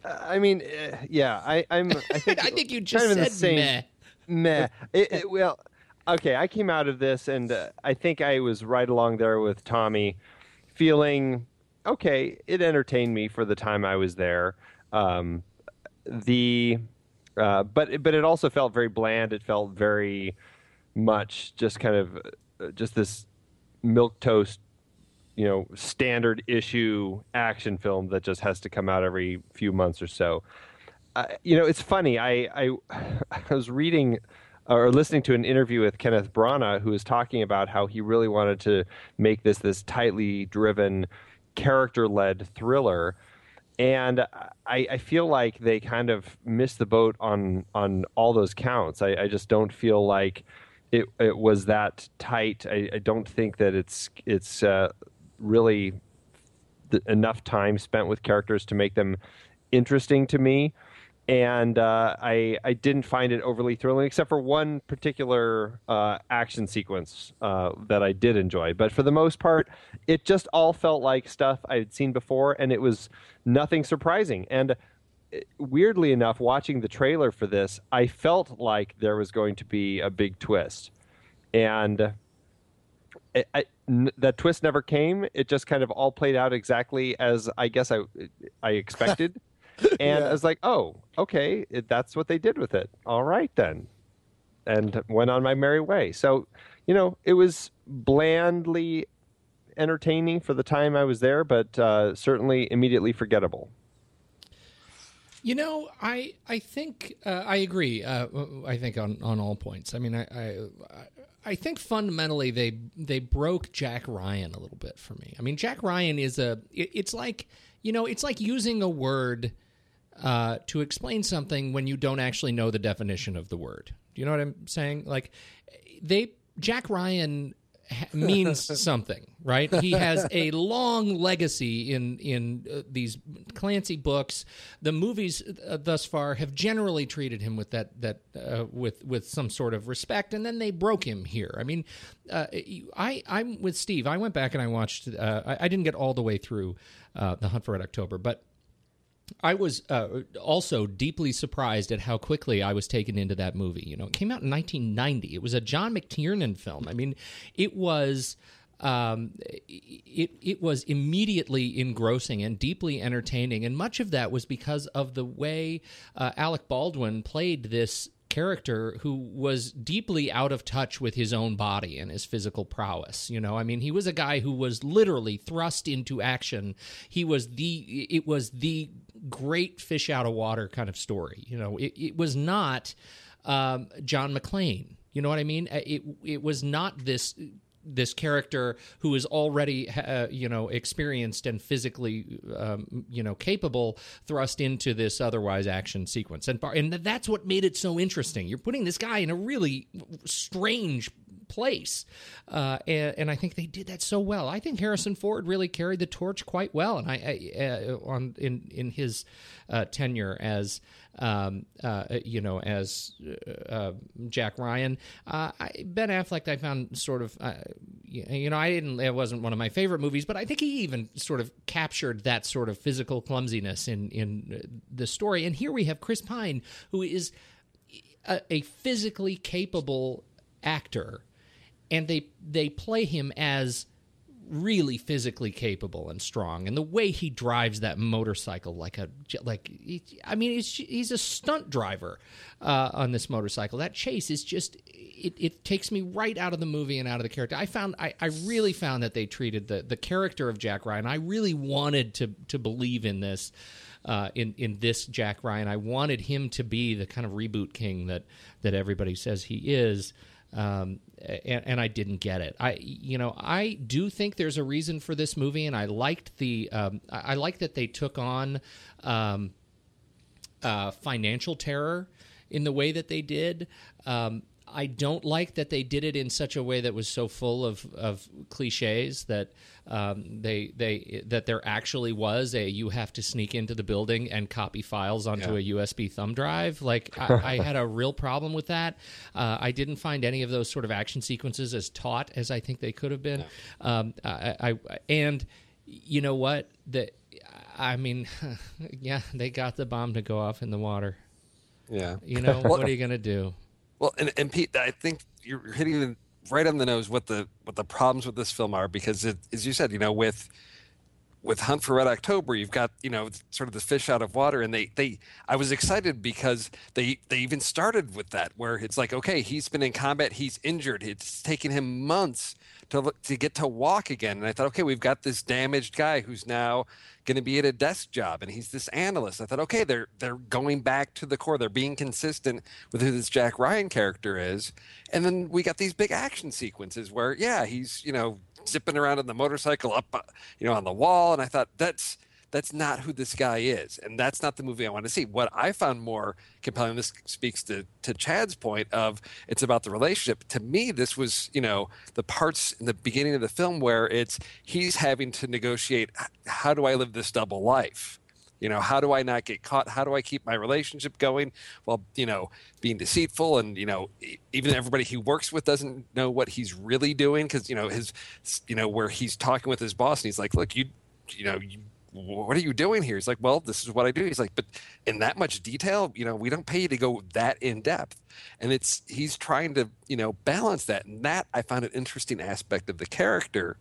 I mean, uh, yeah, I, I'm. I think I think you just kind of in the said same, meh. Meh. It, it- well, okay. I came out of this, and uh, I think I was right along there with Tommy, feeling okay. It entertained me for the time I was there. Um, the, uh, but but it also felt very bland. It felt very much just kind of uh, just this milk toast you know standard issue action film that just has to come out every few months or so. Uh, you know, it's funny. I, I (sighs) I was reading or listening to an interview with Kenneth Branagh, who was talking about how he really wanted to make this this tightly driven, character led thriller. And I, I feel like they kind of missed the boat on on all those counts. I, I just don't feel like it it was that tight. I, I don't think that it's it's uh, really th- enough time spent with characters to make them interesting to me. And uh, I I didn't find it overly thrilling, except for one particular uh, action sequence uh, that I did enjoy. But for the most part, it just all felt like stuff I had seen before, and it was nothing surprising. And uh, weirdly enough, watching the trailer for this, I felt like there was going to be a big twist, and I, I- n- that twist never came. It just kind of all played out exactly as I guess I I expected, (laughs) and I was like, oh, okay, it, that's what they did with it. All right then, and went on my merry way. So, you know, it was blandly entertaining for the time I was there, but uh, certainly immediately forgettable. You know, I I think uh, I agree. Uh, I think on, on all points. I mean, I, I I think fundamentally they they broke Jack Ryan a little bit for me. I mean, Jack Ryan is a. It, it's like you know, it's like using a word uh, to explain something when you don't actually know the definition of the word. Do you know what I'm saying? Like they Jack Ryan ha- (laughs) means something, right? He has a long legacy in in uh, these Clancy books. The movies uh, thus far have generally treated him with that that uh, with with some sort of respect, and then they broke him here. I mean, uh, I I'm with Steve. I went back and I watched. Uh, I, I didn't get all the way through uh, the Hunt for Red October, but I was uh, also deeply surprised at how quickly I was taken into that movie. You know, it came out in 1990. It was a John McTiernan film. I mean, it was. Um, it it was immediately engrossing and deeply entertaining, and much of that was because of the way uh, Alec Baldwin played this character who was deeply out of touch with his own body and his physical prowess you know i mean he was a guy who was literally thrust into action he was the it was the great fish out of water kind of story you know? It, it was not um, john mcclane you know what i mean? It it was not this this character who is already uh, you know experienced and physically um, you know capable thrust into this otherwise action sequence. And and that's what made it so interesting. You're putting this guy in a really strange place uh, and, and I think they did that so well I think Harrison Ford really carried the torch quite well and I, I uh, on in in his uh, tenure as um, uh, you know, as uh, Jack Ryan. Uh, I, ben Affleck, I found sort of, uh, you know, I didn't, it wasn't one of my favorite movies, but I think he even sort of captured that sort of physical clumsiness in in the story. And here we have Chris Pine, who is a, a physically capable actor and they they play him as really physically capable and strong and the way he drives that motorcycle like a like i mean he's, he's a stunt driver uh, on this motorcycle that chase is just it, it takes me right out of the movie and out of the character i found i, I really found that they treated the, the character of jack ryan i really wanted to to believe in this uh, in in this Jack Ryan. I wanted him to be the kind of reboot king that that everybody says he is. Um, and, and, I didn't get it. I, you know, I do think there's a reason for this movie, and I liked the, um, I, I like that they took on um, uh, financial terror in the way that they did. Um, I don't like that they did it in such a way that was so full of, of cliches that um, they they that there actually was a you have to sneak into the building and copy files onto yeah. a USB thumb drive. Like I, (laughs) I, had a real problem with that. Uh, I didn't find any of those sort of action sequences as taut as I think they could have been. No. Um, I, I, and you know what the I mean, (laughs) yeah, they got the bomb to go off in the water. Yeah. You know, what are you (laughs) going to do? Well, and, and Pete, I think you're hitting right on the nose what the what the problems with this film are because it, as you said, you know, with with Hunt for Red October, you've got you know sort of the fish out of water, and they they I was excited because they they even started with that where it's like okay, he's been in combat, he's injured, it's taken him months to to get to walk again, and I thought okay, we've got this damaged guy who's now going to be at a desk job and he's this analyst. I thought, okay, they're they're going back to the core. They're being consistent with who this Jack Ryan character is. And then we got these big action sequences where, yeah, he's you know zipping around on the motorcycle up, uh, you know, on the wall. And I thought that's that's not who this guy is and that's not the movie i want to see what i found more compelling this speaks to, to chadd's point of it's about the relationship to me this was you know the parts in the beginning of the film where it's he's having to negotiate how do i live this double life you know how do i not get caught how do i keep my relationship going while you know being deceitful and you know even everybody he works with doesn't know what he's really doing because you know his you know where he's talking with his boss and he's like look you you know you what are you doing here? He's like, well, this is what I do. He's like, but in that much detail, you know, we don't pay you to go that in depth. And it's, he's trying to, you know, balance that. And that I found an interesting aspect of the character.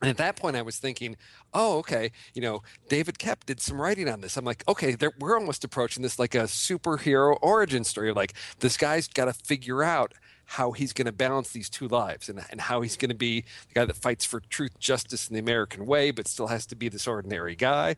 And at that point, I was thinking, oh, okay, you know, David Koepp did some writing on this. I'm like, okay, we're almost approaching this like a superhero origin story. Like, this guy's got to figure out how he's going to balance these two lives and, and how he's going to be the guy that fights for truth, justice, in the American way, but still has to be this ordinary guy.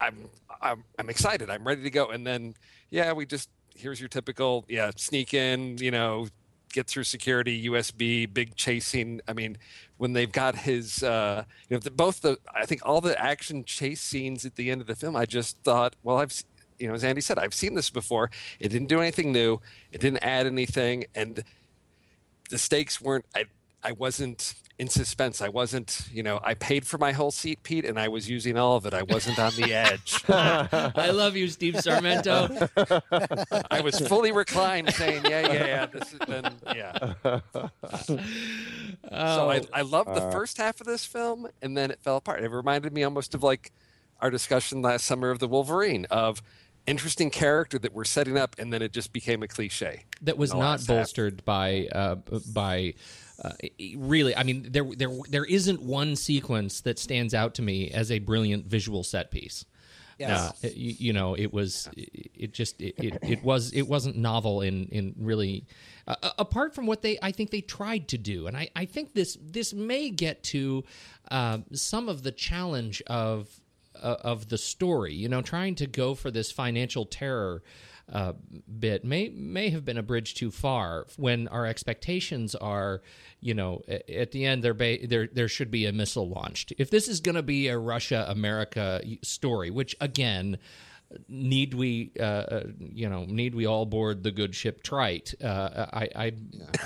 I'm, I'm, I'm excited. I'm ready to go. And then, yeah, we just, here's your typical, yeah, sneak in, you know, get through security, USB, big chasing. I mean, when they've got his, uh, you know, the, both the, I think all the action chase scenes at the end of the film, I just thought, well, I've, you know, as Andy said, I've seen this before. It didn't do anything new. It didn't add anything, and the stakes weren't. I I wasn't in suspense. I wasn't, you know, I paid for my whole seat, Pete, and I was using all of it. I wasn't on the edge. (laughs) I love you, Steve Sarmento. (laughs) I was fully reclined, saying, "Yeah, yeah, yeah." This has been, yeah. Oh, so I, I loved the uh, first half of this film, and then it fell apart. It reminded me almost of like our discussion last summer of the Wolverine of interesting character that we're setting up, and then it just became a cliche. That was not bolstered half. by uh, by. Uh, really, I mean, there there there isn't one sequence that stands out to me as a brilliant visual set piece. Yes. Uh, you, you, know, it was it, it just it, it, it, was it wasn't novel in in really uh, apart from what they I think they tried to do, and I I think this this may get to uh, some of the challenge of uh, of the story. You know, trying to go for this financial terror uh, bit may may have been a bridge too far when our expectations are, you know, at the end there ba- there there should be a missile launched. If this is going to be a Russia America story, which again need we, uh, uh, you know, need we all board the good ship Trite? Uh, I, I,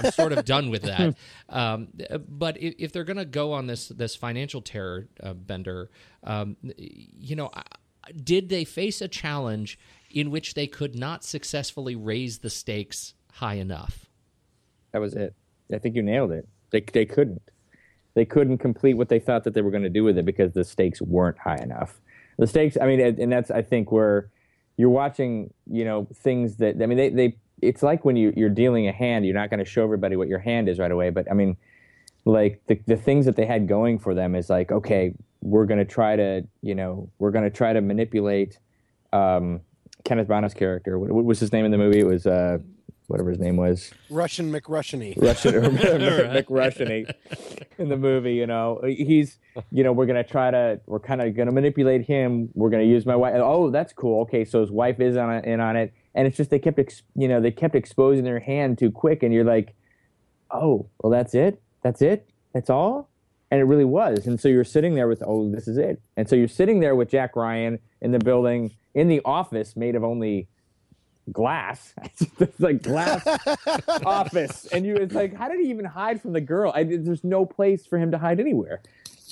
am sort of done with that. (laughs) Um, but if, if they're going to go on this this financial terror uh, bender, um, you know, did they face a challenge in which they could not successfully raise the stakes high enough? That was it. I think you nailed it. They they couldn't. They couldn't complete what they thought that they were going to do with it because the stakes weren't high enough the stakes. I mean, and that's I think where you're watching, you know, things that I mean, they they it's like when you you're dealing a hand, you're not going to show everybody what your hand is right away. But I mean, like the the things that they had going for them is like, okay, we're going to try to you know we're going to try to manipulate um, Kenneth Branagh's character. What, what was his name in the movie? It was uh, whatever his name was. Russian McRussiany. Russian or (laughs) McRussiany in the movie. You know, he's you know we're gonna try to we're kind of gonna manipulate him. We're gonna use my wife. Oh, that's cool. Okay, so his wife is on in on it, and it's just they kept ex, you know they kept exposing their hand too quick, and you're like, oh, well that's it, that's it, that's all. And it really was. And so you're sitting there with, oh, this is it. And so you're sitting there with Jack Ryan in the building, in the office made of only glass. (laughs) it's like glass (laughs) office, and you it's like, how did he even hide from the girl? I, there's no place for him to hide anywhere.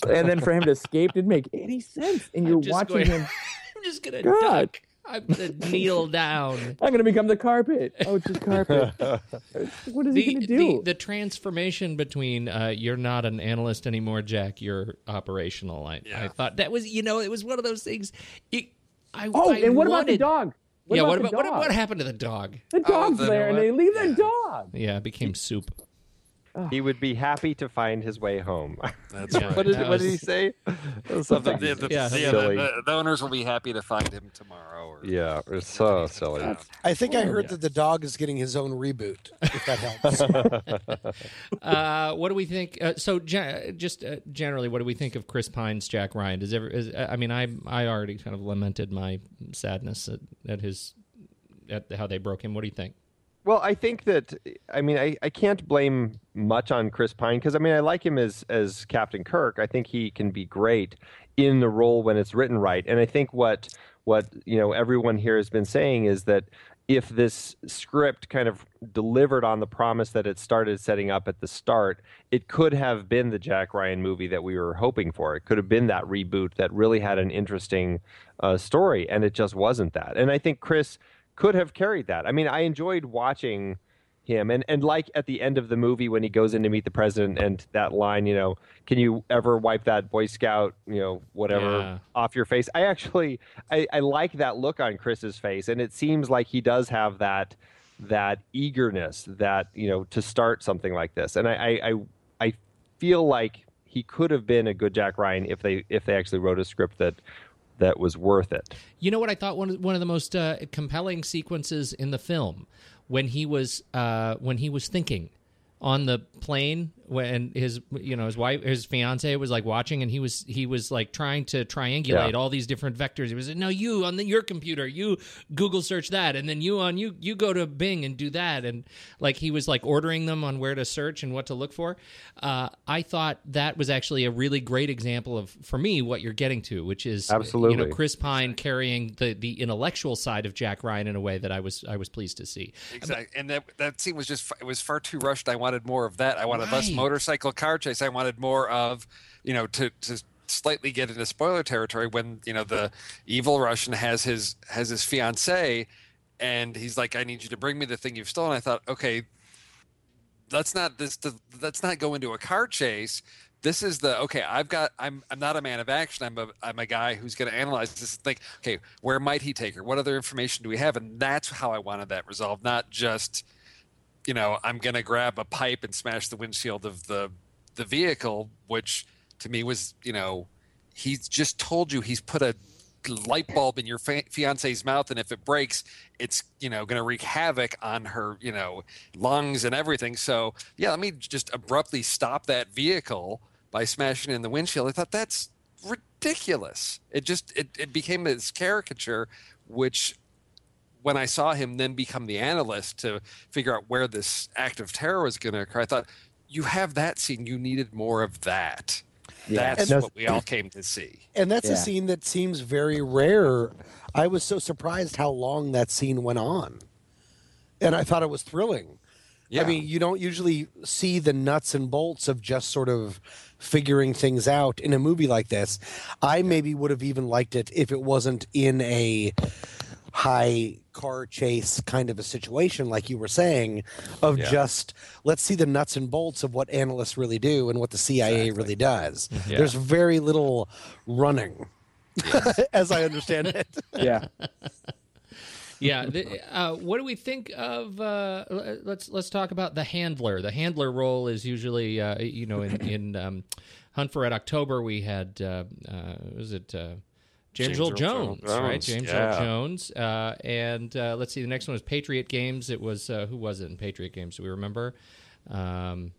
And then for him to escape didn't make any sense. And you're watching going- him. (laughs) I'm just gonna God. duck. I'm gonna kneel down. I'm gonna become the carpet. Oh, it's just carpet. what is he the, gonna do? The, the transformation between uh, you're not an analyst anymore, Jack. You're operational. I, I thought that was, you know, it was one of those things. It, I, oh, I and what about the dog? What yeah, about what about what, what happened to the dog? The oh, dog's the- there, and they leave the dog. Yeah, it became soup. He would be happy to find his way home. (laughs) That's Yeah, right. what did, that what did he say? (laughs) That was So the, something the, the, Yeah, yeah, silly. the, the, the owners will be happy to find him tomorrow. Or, Yeah, it's so silly. I think I heard that the dog is getting his own reboot. If that helps. (laughs) Uh, what do we think? Uh, so, ge- just uh, generally, what do we think of Chris Pine's Jack Ryan? Does ever? Is, I mean, I I already kind of lamented my sadness at, at his at how they broke him. What do you think? Well, I think that I mean I, I can't blame much on Chris Pine because I mean I like him as as Captain Kirk. I think he can be great in the role when it's written right. And I think what what you know everyone here has been saying is that if this script kind of delivered on the promise that it started setting up at the start, it could have been the Jack Ryan movie that we were hoping for. It could have been that reboot that really had an interesting uh, story, and it just wasn't that. And I think Chris could have carried that. I mean, I enjoyed watching him and and like at the end of the movie when he goes in to meet the president and that line, you know, can you ever wipe that boy scout, you know, whatever Yeah. off your face? I actually I, I like that look on Chris's face and it seems like he does have that that eagerness that, you know, to start something like this. And I I I, I feel like he could have been a good Jack Ryan if they if they actually wrote a script that that was worth it. You know what I thought one of, one of the most uh, compelling sequences in the film when he was uh, when he was thinking on the plane when his you know his wife his fiance was like watching and he was he was like trying to triangulate Yeah. all these different vectors he was no you on the, your computer you google search that and then you on you you go to bing and do that and like he was like ordering them on where to search and what to look for uh, i thought that was actually a really great example of for me what you're getting to which is absolutely you know Absolutely. chris pine carrying the the intellectual side of jack ryan in a way that i was i was pleased to see Exactly, and that that scene was just it was far too rushed. I wanted more of that. I wanted less Right. Motorcycle car chase. I wanted more of, you know, to to slightly get into spoiler territory when you know the evil Russian has his has his fiance, and he's like, "I need you to bring me the thing you've stolen." I thought, okay, let's not this let's not go into a car chase. This is the okay. I've got. I'm. I'm not a man of action. I'm a. I'm a guy who's going to analyze this and think. Okay, where might he take her? What other information do we have? And that's how I wanted that resolved. Not just, you know, I'm going to grab a pipe and smash the windshield of the the vehicle, which to me was, you know, he's just told you he's put a light bulb in your fiance's mouth and if it breaks it's you know going to wreak havoc on her you know lungs and everything. So yeah let me just abruptly stop that vehicle by smashing in the windshield. I thought that's ridiculous. It just it, it became this caricature which when i saw him then become the analyst to figure out where this act of terror was going to occur i thought you have that scene you needed more of that Yeah. that's And- what we all came to see And that's a scene that seems very rare. I was so surprised how long that scene went on. And I thought it was thrilling. Yeah. I mean, you don't usually see the nuts and bolts of just sort of figuring things out in a movie like this. I maybe would have even liked it if it wasn't in a high car chase kind of a situation like you were saying of Yeah. just let's see the nuts and bolts of what analysts really do and what the CIA really does. Yeah. There's very little running (laughs) as I understand it. yeah. (laughs) yeah. The, uh, what do we think of? Uh, let's let's talk about the handler. The handler role is usually, uh, you know, in in um, Hunt for Red October we had uh, uh, was it uh, James, James Earl Earl Jones, Jones, right? James yeah. Earl Jones, uh, and uh, let's see, the next one was Patriot Games. It was uh, who was it in Patriot Games? Do we remember? Um,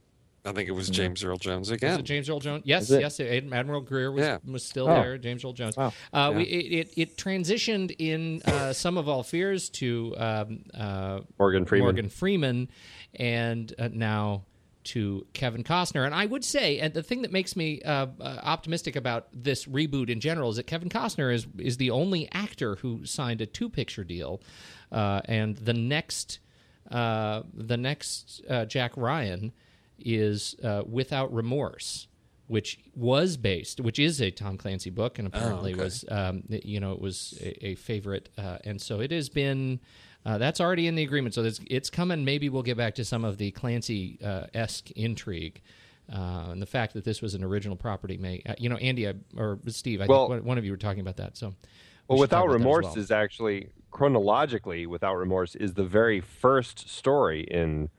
I think it was James Earl Jones was again. it James Earl Jones? Yes, it? yes. Ad- Admiral Greer was, Yeah. was still Oh. there. James Earl Jones. Wow. Uh, we, it, it, it transitioned in uh, Sum of All Fears to um, uh, Morgan Freeman. Morgan Freeman, and uh, now to Kevin Costner. And I would say, and the thing that makes me uh, uh, optimistic about this reboot in general is that Kevin Costner is is the only actor who signed a two picture deal, uh, and the next uh, the next uh, Jack Ryan is uh, Without Remorse. Which was based, which is a Tom Clancy book, and apparently okay. was, um, you know, it was a, a favorite, uh, and so it has been uh, that's already in the agreement, so it's, it's coming. Maybe we'll get back to some of the Clancy uh, esque intrigue. Uh, and the fact that this was an original property may, uh, you know, Andy I, or Steve, I Well- think one- of you were talking about that. So, we Well, Without about that as Remorse well. is actually chronologically, Without Remorse is the very first story in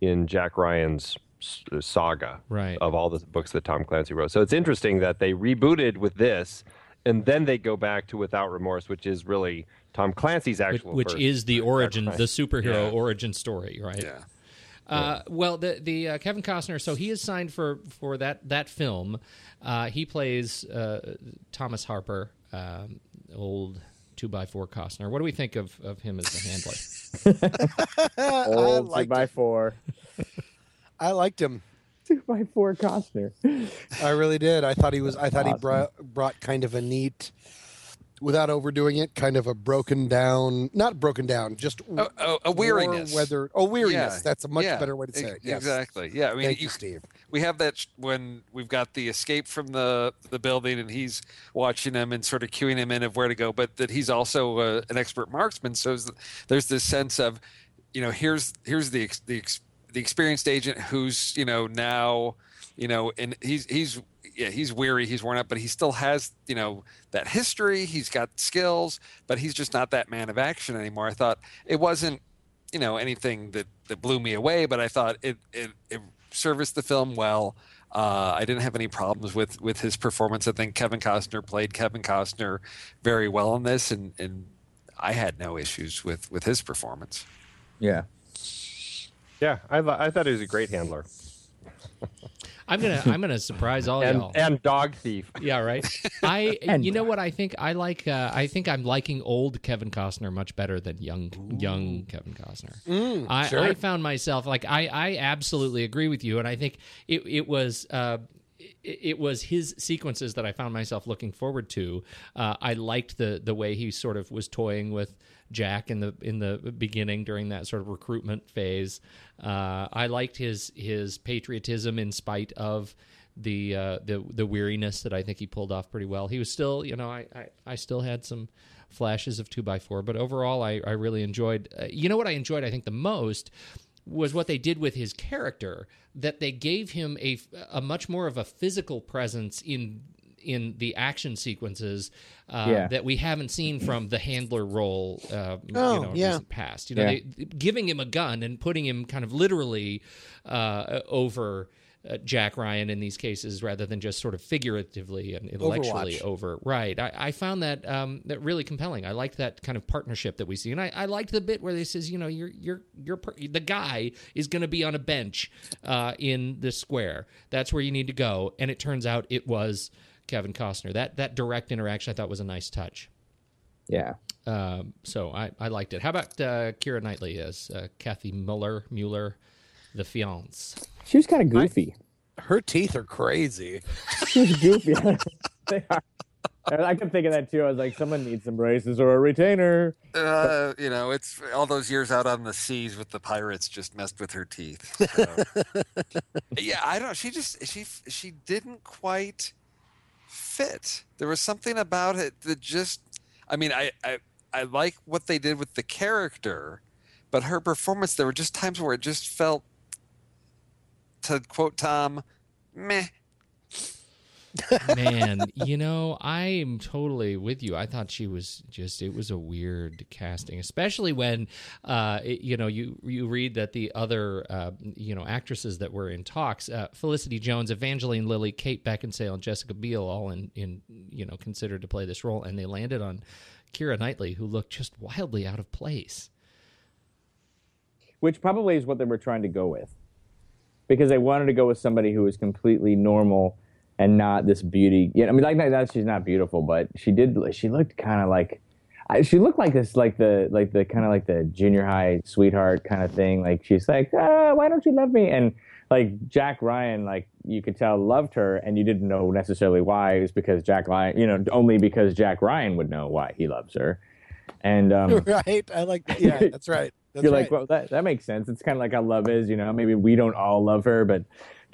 in Jack Ryan's uh, saga Right. of all the books that Tom Clancy wrote. So it's interesting that they rebooted with this, and then they go back to Without Remorse, which is really Tom Clancy's which, actual, which first is the Jack origin, the superhero Yeah. origin story, right? Yeah. Uh, well, the the uh, Kevin Costner, so he is signed for for that that film. Uh, he plays uh, Thomas Harper, um, old two by four Costner. What do we think of, of him as the handler? (laughs) (laughs) Old two by four. I liked him. Two by four Costner. I really did. I thought he was. I thought he brought brought kind of a neat, without overdoing it, kind of a broken down, not broken down, just A, a, a weariness. Whether oh weariness. Yeah. That's a much Yeah, better way to say it. Yes. Exactly. Yeah. I mean, Thank you, Steve. we have that sh- when we've got the escape from the the building, and he's watching him and sort of cueing him in of where to go, but that he's also uh, an expert marksman. So there's- there's this sense of, you know, here's here's the the the experienced agent who's you know now, you know, and he's he's yeah he's weary, he's worn out, but he still has you know that history. He's got skills, but he's just not that man of action anymore. I thought it wasn't you know anything that that blew me away, but I thought it it, it serviced the film well. Uh, I didn't have any problems with with his performance. I think Kevin Costner played Kevin Costner very well in this, and and I had no issues with with his performance. Yeah. Yeah, I, li- I thought he was a great handler (laughs) I'm gonna I'm gonna surprise all and y'all. and dog thief. Yeah, right. (laughs) I And- you know what I think I like uh, I think I'm liking old Kevin Costner much better than young young Kevin Costner. Mm, I, sure. I found myself like I, I absolutely agree with you, and I think it it was. Uh, it it was his sequences that I found myself looking forward to. Uh, I liked the the way he sort of was toying with Jack in the in the beginning during that sort of recruitment phase. Uh, I liked his his patriotism in spite of the uh, the the weariness that I think he pulled off pretty well. He was still, you know, I I, I still had some flashes of two by four, but overall, I I really enjoyed. Uh, you know what I enjoyed? I think the most was what they did with his character. That they gave him a a much more of a physical presence in in the action sequences uh, Yeah. that we haven't seen from the handler role, uh, Oh, you know, in yeah. past. You know, Yeah. they, giving him a gun and putting him kind of literally uh, over uh, Jack Ryan in these cases, rather than just sort of figuratively and intellectually Overwatch. over. Right. I, I found that um, that really compelling. I liked that kind of partnership that we see, and I, I liked the bit where they says, you know, you're you're you're per- the guy is going to be on a bench uh, in the square. That's where you need to go, and it turns out it was Kevin Costner. That that direct interaction I thought was a nice touch. Yeah. Um, so I, I liked it. How about uh, Keira Knightley as uh, Cathy Muller, Mueller, the fiance? She was kind of goofy. Her teeth are crazy. (laughs) She was goofy. (laughs) they are. I kept thinking of that too. I was like, someone needs some braces or a retainer. Uh, you know, it's all those years out on the seas with the pirates just messed with her teeth. So. (laughs) yeah, I don't. She just she she didn't quite fit. There was something about it that just. I mean, I I I like what they did with the character, but her performance. There were just times where it just felt, to quote Tom, meh. Man, you know, I'm totally with you. I thought she was just it was a weird casting, especially when uh it- you know, you you read that the other uh you know, actresses that were in talks, uh Felicity Jones, Evangeline Lilly, Kate Beckinsale and Jessica Biel all in in you know, considered to play this role and they landed on Keira Knightley who looked just wildly out of place. which probably is what they were trying to go with because they wanted to go with somebody who was completely normal and not this beauty yeah i mean like that she's not beautiful but she did she looked kind of like I- she looked like this like the like the kind of like the junior high sweetheart kind of thing like she's like ah, why don't you love me and like jack ryan like you could tell loved her and you didn't know necessarily why it was because jack ryan you know only because jack ryan would know why he loves her and um (laughs) right? I like that. Yeah, that's right. (laughs) That's you're right. like, well, that, that makes sense. It's kind of like how love is, you know. Maybe we don't all love her, but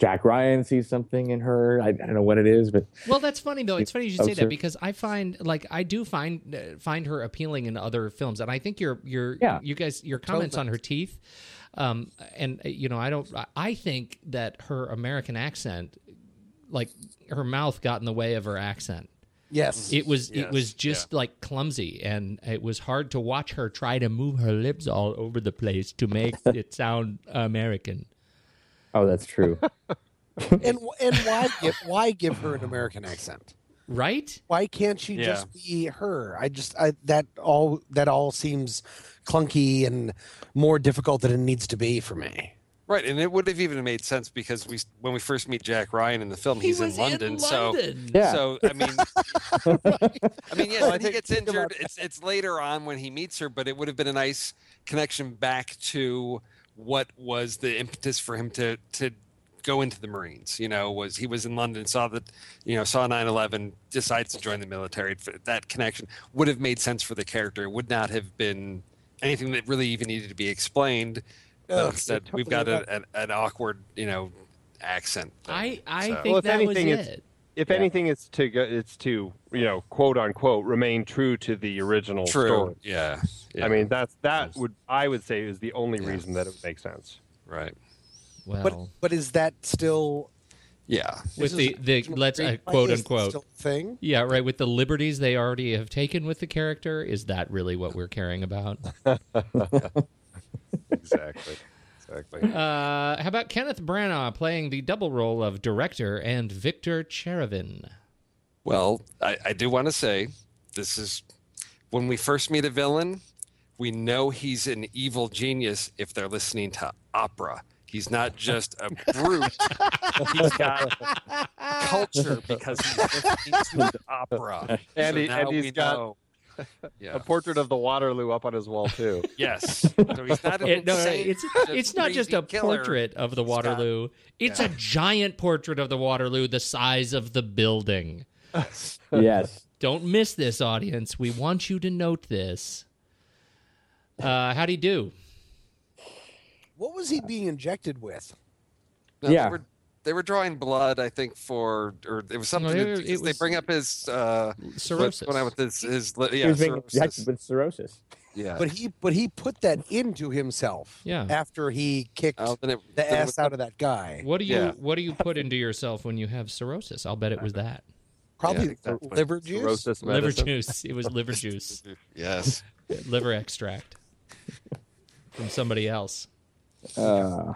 Jack Ryan sees something in her. I, I don't know what it is, but Well, that's funny though. It's funny you should say that because I find like I do find uh, find her appealing in other films, and I think your your Yeah. you guys your comments on her teeth, um, and uh, you know I don't I- I think that her American accent, like her mouth got in the way of her accent. yes. It was it was just like clumsy, and it was hard to watch her try to move her lips all over the place to make (laughs) it sound American. Oh, that's true. (laughs) and and why give why give her an American accent? Right? Why can't she Yeah. just be her? I just I that all that all seems clunky and more difficult than it needs to be for me. Right, and it would have even made sense because we when we first meet Jack Ryan in the film, He he's was in London, so London. Yeah. so I mean, (laughs) I mean, yes, Well, I when he think- gets injured, it's it's later on when he meets her, but it would have been a nice connection back to what was the impetus for him to to go into the Marines. You know, was he was in London, saw that, you know, saw 9/11, decides to join the military. That connection would have made sense for the character. It would not have been anything that really even needed to be explained. But Ugh, instead, you're we've got a, an, an awkward, you know, accent. thing. I I So- think Well, if that anything, was it. If anything, it's to go, it's to you know quote unquote remain true to the original True. story. Yeah. yeah. I mean that's that would I would say is the only Yeah. reason that it would make sense. right. Well, But but is that still Yeah. with the, the let's uh, quote unquote thing? yeah right with the liberties they already have taken with the character is that really what we're caring about (laughs) Exactly. Exactly. uh how about kenneth branagh playing the double role of director and Viktor Cherevin Well, I, I do want to say this is when we first meet a villain, we know he's an evil genius if they're listening to opera. He's not just a brute. (laughs) he's got culture because he's listening to opera. (laughs) And so he- now and he's we got know. Yeah. A portrait of the Waterloo up on his wall too. (laughs) Yes. So he's not (laughs) an It- no, no, insane, it's just it's not just a killer. portrait of the He's got- waterloo it's a giant portrait of the waterloo the size of the building (laughs) yes. don't miss this audience we want you to note this uh how'd he do What was he being injected with? No, Yeah. They were, they were drawing blood, I think, for or it was something. No, to- it- because it they bring up his uh, cirrhosis What's going on with his his li- he yeah was being cirrhosis. with cirrhosis. yeah. But he but he put that into himself. Yeah. After he kicked Oh, it- the ass was out of that guy. What do you Yeah. what do you put into yourself when you have cirrhosis? I'll bet it was that. Probably Yeah, exactly. liver juice. Cirrhosis Liver juice. It was liver (laughs) juice. Yes. liver extract from somebody else. Uh,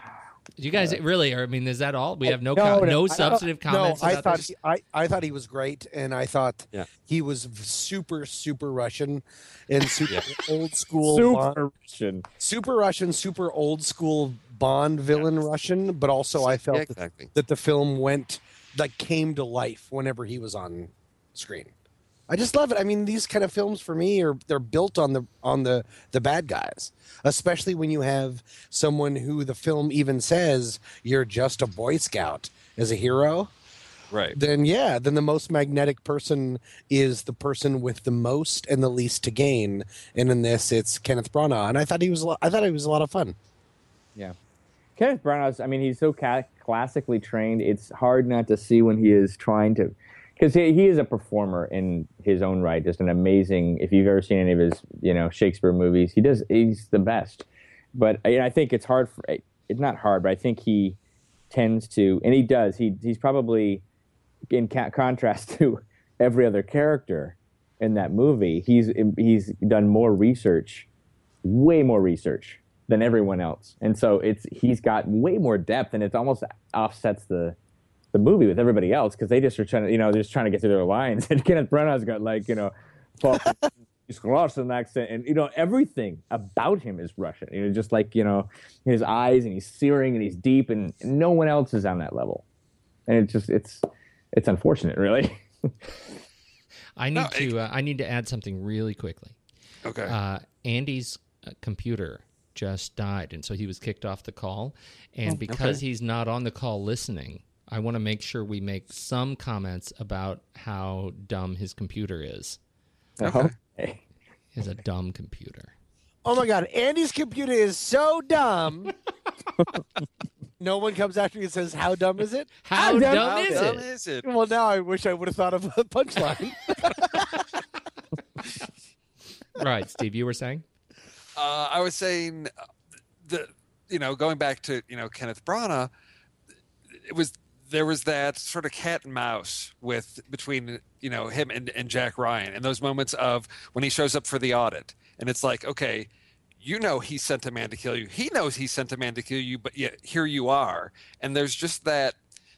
You guys really are I mean is that all? We oh, have no No, co- no, no I- substantive comments no, I about thought this? he, I, I thought he was great, and I thought Yeah. he was super super Russian and super old school Bond, super Russian. super Russian, super old school Bond villain Russian. But also, I felt Yeah, that, exactly. that the film went like came to life whenever he was on screen. I just love it. I mean, these kind of films for me are they're built on the on the the bad guys, especially when you have someone who the film even says you're just a boy scout as a hero Right. then yeah, then the most magnetic person is the person with the most and the least to gain. And in this, it's Kenneth Branagh, and I thought he was lo- I thought he was a lot of fun. Yeah. Kenneth Branagh's, I mean, he's so ca- classically trained. It's hard not to see when he is trying to, because he, he is a performer in his own right. Just an amazing, if you've ever seen any of his, you know, Shakespeare movies, he does, he's the best. But I, think it's hard for, it's not hard, but I think he tends to, and he does, he, he's probably, in ca- contrast (laughs) to every other character in that movie, he's he's done more research, way more research than everyone else, and so it's he's got way more depth, and it almost offsets the the movie with everybody else because they just are trying to you know they're just trying to get through their lines, (laughs) and Kenneth Branagh's got like you know. He's (laughs) Russian accent, and you know everything about him is Russian. You know, just like you know his eyes, and he's searing, and he's deep, and no one else is on that level. And it's just it's it's unfortunate, really. (laughs) I need to uh, I need to add something really quickly. Okay. Uh, Andy's uh, computer just died, and so he was kicked off the call. And Oh, because okay. he's not on the call listening, I want to make sure we make some comments about how dumb his computer is. Okay. Is a dumb computer. Oh my God, Andy's computer is so dumb. (laughs) no one comes after me and says, "How dumb is it? How dumb is dumb it? is it? Well, now I wish I would have thought of a punchline. (laughs) right, Steve, you were saying? Uh, I was saying uh, the you know going back to you know Kenneth Branagh, it was there was that sort of cat and mouse with between you know him and, and Jack Ryan and those moments of when he shows up for the audit and it's like okay you know he sent a man to kill you. He knows he sent a man to kill you but yet here you are. And there's just that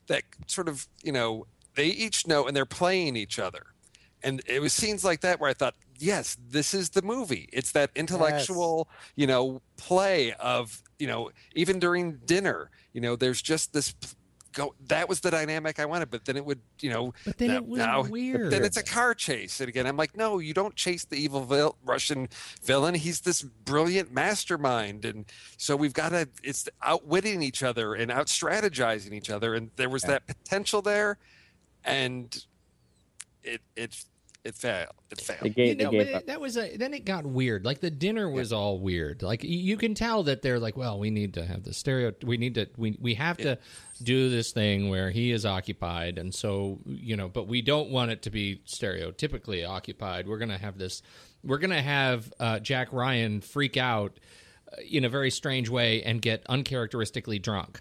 that sort of you know they each know and they're playing each other. And it was scenes like that where I thought, yes, this is the movie. It's that intellectual, you know, play of, you know, even during dinner, you know, there's just this go. That was the dynamic I wanted, but then it would, you know, But then now- it was now- weird. Then it's a car chase, and again, I'm like, no, you don't chase the evil vil- Russian villain. He's this brilliant mastermind, and so we've got to. It's outwitting each other and out strategizing each other, and there was that potential there, and it it it failed. It failed. They gave, You know, they but it- that was a, then it got weird. Like the dinner was all weird. Like you can tell that they're like, well, we need to have the stereo. We need to we we have to do this thing where he is occupied, and so you know, but we don't want it to be stereotypically occupied. We're gonna have this. We're gonna have uh, Jack Ryan freak out uh, in a very strange way and get uncharacteristically drunk.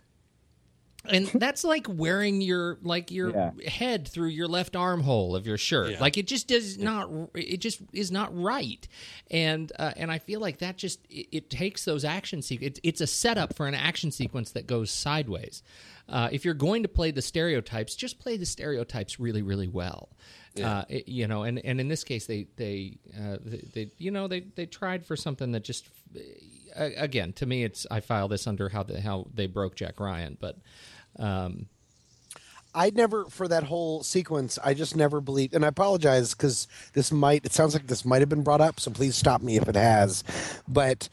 And that's like wearing your like your Yeah. head through your left armhole of your shirt. Yeah. Like it just does not. It just is not right. And uh, and I feel like that just it, it takes those action sequences. It, it's a setup for an action sequence that goes sideways. Uh, if you're going to play the stereotypes, just play the stereotypes really, really well. Uh, it- you know, and, and in this case, they they, uh, they they you know they they tried for something that just uh, again to me it's I file this under how the how they broke Jack Ryan, but um, I never, for that whole sequence, I just never believed, and I apologize because this might, it sounds like this might have been brought up, so please stop me if it has. But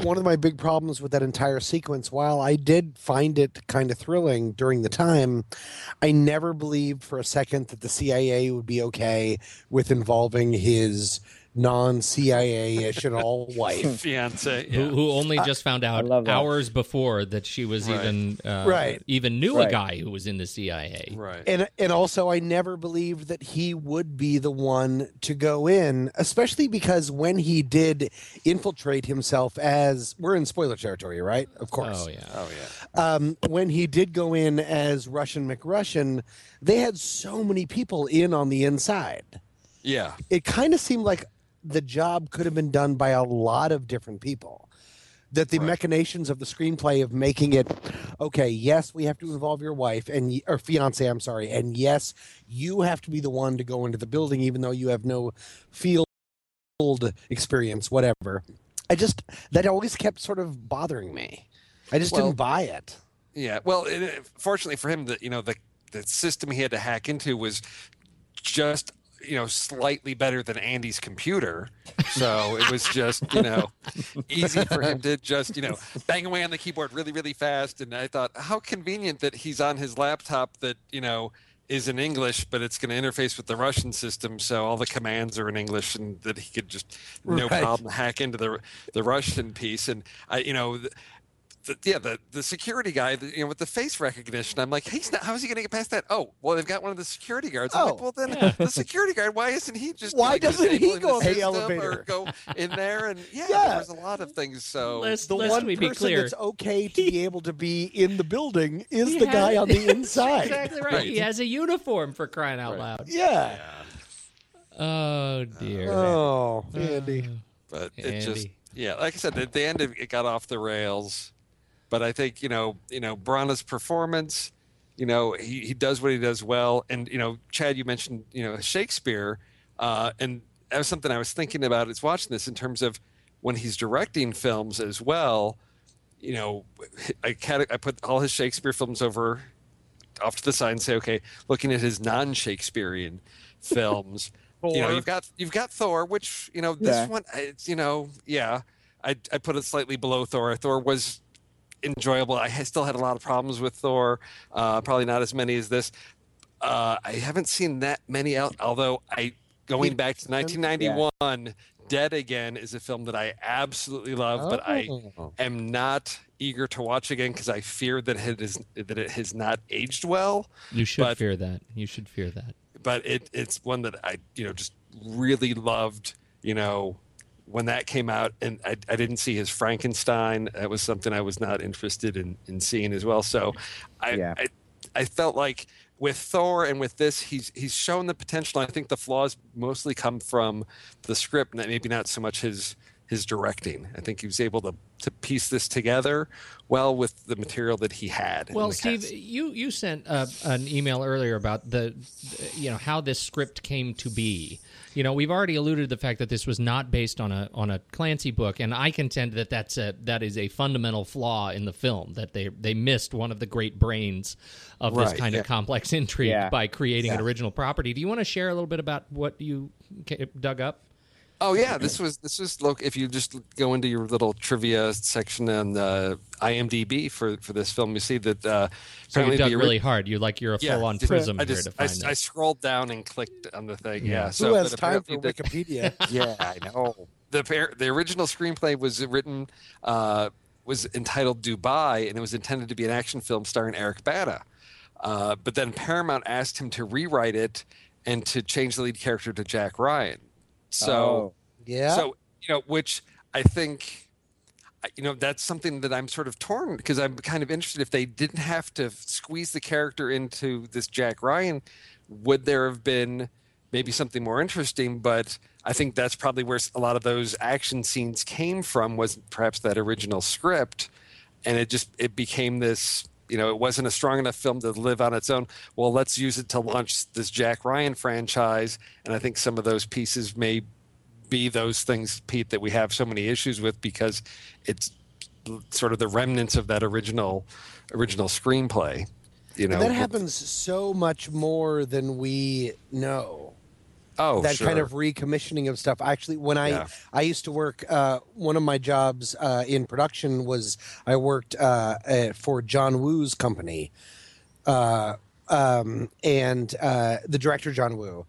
one of my big problems with that entire sequence, while I did find it kind of thrilling during the time, I never believed for a second that the CIA would be okay with involving his non CIA ish and all wife. (laughs) Fiance, yeah. who, who only just found out hours before that she was Right. even uh, Right. even knew a guy who was in the CIA. right. and and also I never believed that he would be the one to go in, especially because when he did infiltrate himself as we're in spoiler territory, right? Of course. Oh yeah. oh yeah. Um, when he did go in as Russian McRussian, they had so many people in on the inside. Yeah. It kind of seemed like the job could have been done by a lot of different people. That the machinations of the screenplay of making it okay, yes, we have to involve your wife and or fiance, I'm sorry, and yes, you have to be the one to go into the building, even though you have no field experience, whatever. I just that always kept sort of bothering me. I just Well- didn't buy it. Yeah. Well, it- fortunately for him, the you know the the system he had to hack into was just you know slightly better than Andy's computer, so it was just you know easy for him to just you know bang away on the keyboard really really fast. And I thought how convenient that he's on his laptop that you know is in English, but it's going to interface with the Russian system, so all the commands are in English, and that he could just no Right. problem hack into the the Russian piece. And I, you know, the, yeah, the, the security guy, the, you know, with the face recognition, I'm like, he's not. How is he going to get past that? Oh, well, they've got one of the security guards. I'm Oh. like, well, then the security guard. Why isn't he just? Why like, doesn't he go on the system elevator? or go in there? And yeah, Yeah. there was a lot of things. So Let's, The let's one me be person clear. that's okay to be able to be in the building is He the has- guy on the (laughs) inside. exactly right. Right. He has a uniform for crying out loud. Yeah. Oh dear. Uh, oh, uh, Andy. but it just yeah like i said at the end it it got off the rails but i think you know you know Branagh's performance you know he, he does what he does well. And you know Chadd you mentioned you know shakespeare uh, and that was something i was thinking about as watching this in terms of when he's directing films as well you know i, I put all his shakespeare films over off to the side and say okay looking at his non-shakespearean films You know, you've got you've got thor which you know this Yeah. one it's you know yeah i i put it slightly below thor. Thor was enjoyable i still had a lot of problems with thor uh probably not as many as this uh i haven't seen that many out although i going back to 1991 dead again is a film that i absolutely love but i Oh. am not eager to watch again because i fear that it is that it has not aged well You should but- fear that. You should fear that. but it it's one that I you know just really loved. You know, when that came out, and I, I didn't see his Frankenstein. That was something I was not interested in in seeing as well. So, I Yeah. I, I felt like with Thor and with this, he's he's shown the potential. I think the flaws mostly come from the script, and maybe not so much his his directing. I think he was able to to piece this together well with the material that he had. Well, Steve, cast. you you sent uh, an email earlier about the, you know, how this script came to be. You know, we've already alluded to the fact that this was not based on a on a Clancy book, and I contend that that's a that is a fundamental flaw in the film that they they missed one of the great brains of this kind yeah. of complex (laughs) intrigue Yeah. by creating an original property. Do you want to share a little bit about what you dug up? Oh yeah, this was this was look. If you just go into your little trivia section on uh, IMDb for for this film, you see that uh, So you apparently dug the ori- really hard. You like you're a Yeah, full on just- prism I here just to I, find I scrolled down and clicked on the thing. Yeah, Yeah. so Who has time for the- Wikipedia? (laughs) yeah, I know. The par- the original screenplay was written uh, was entitled Dubai, and it was intended to be an action film starring Eric Bana. Uh, but then Paramount asked him to rewrite it and to change the lead character to Jack Ryan. So, Oh. Yeah. so you know, which I think, you know, that's something that I'm sort of torn because I'm kind of interested if they didn't have to squeeze the character into this Jack Ryan, would there have been maybe something more interesting? But I think that's probably where a lot of those action scenes came from was perhaps that original script, and it just it became this. You know, it wasn't a strong enough film to live on its own. Well, let's use it to launch this Jack Ryan franchise, and I think some of those pieces may be those things, Pete, that we have so many issues with because it's sort of the remnants of that original original screenplay. You know, And that happens so much more than we know. Oh, that kind of recommissioning of stuff. Actually, when I Yeah. I used to work, uh, one of my jobs uh, in production was I worked uh, uh, for John Woo's company, uh, um, and uh, the director John Woo.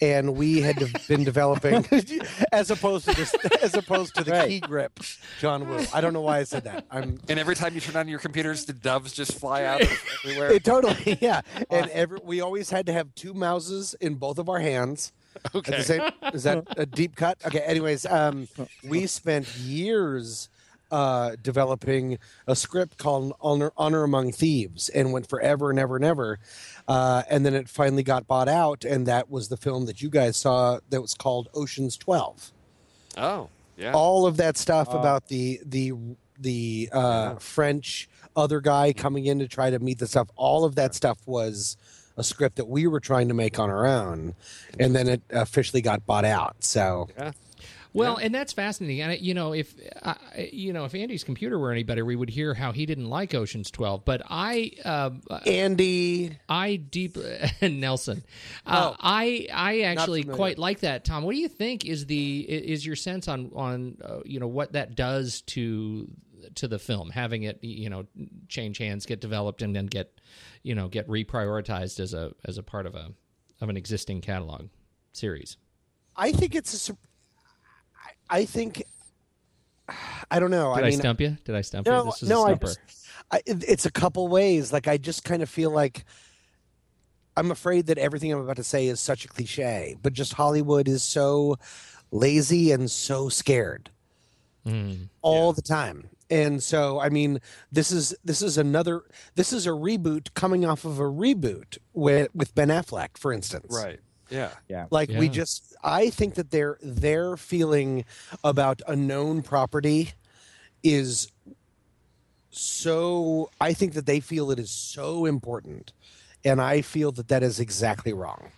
And we had been developing, (laughs) as opposed to this, as opposed to the Right. key grip, John Woo. I don't know why I said that. I'm And every time you turn on your computers, the doves just fly out everywhere. It totally, (laughs) yeah. And every we always had to have two mouses in both of our hands. At (laughs) Okay. the same, is that a deep cut? Okay. Anyways, um, we spent years uh, developing a script called Honor, Honor Among Thieves, and went forever and ever and ever. Uh, and then it finally got bought out, and that was the film that you guys saw that was called Ocean's Twelve. Oh, yeah. all of that stuff about the the the uh, French other guy coming in to try to meet the stuff. All of that stuff was a script that we were trying to make on our own, and then it officially got bought out. So yeah. Well, and that's fascinating. And you know, if uh, you know, if Andy's computer were any better, we would hear how he didn't like Ocean's Twelve. But I, uh, Andy, I deep (laughs) Nelson, uh, Oh. I, I actually quite like that. Tom, what do you think is the is your sense on on uh, you know what that does to to the film, having it you know change hands, get developed, and then get you know get reprioritized as a as a part of a of an existing catalog series. I think it's a. I- think I don't know. Did I, I mean, stump you? Did I stump you? no, This was no. a I just, I, it- it's a couple ways. Like I just kind of feel like I'm afraid that everything I'm about to say is such a cliche, but just Hollywood is so lazy and so scared Mm. all the time. And so, I mean, this is this is another this is a reboot coming off of a reboot with with Ben Affleck, for instance. Right. Yeah. Yeah. Like we just I think that their their feeling about a known property is so I think that they feel it is so important and I feel that that is exactly wrong.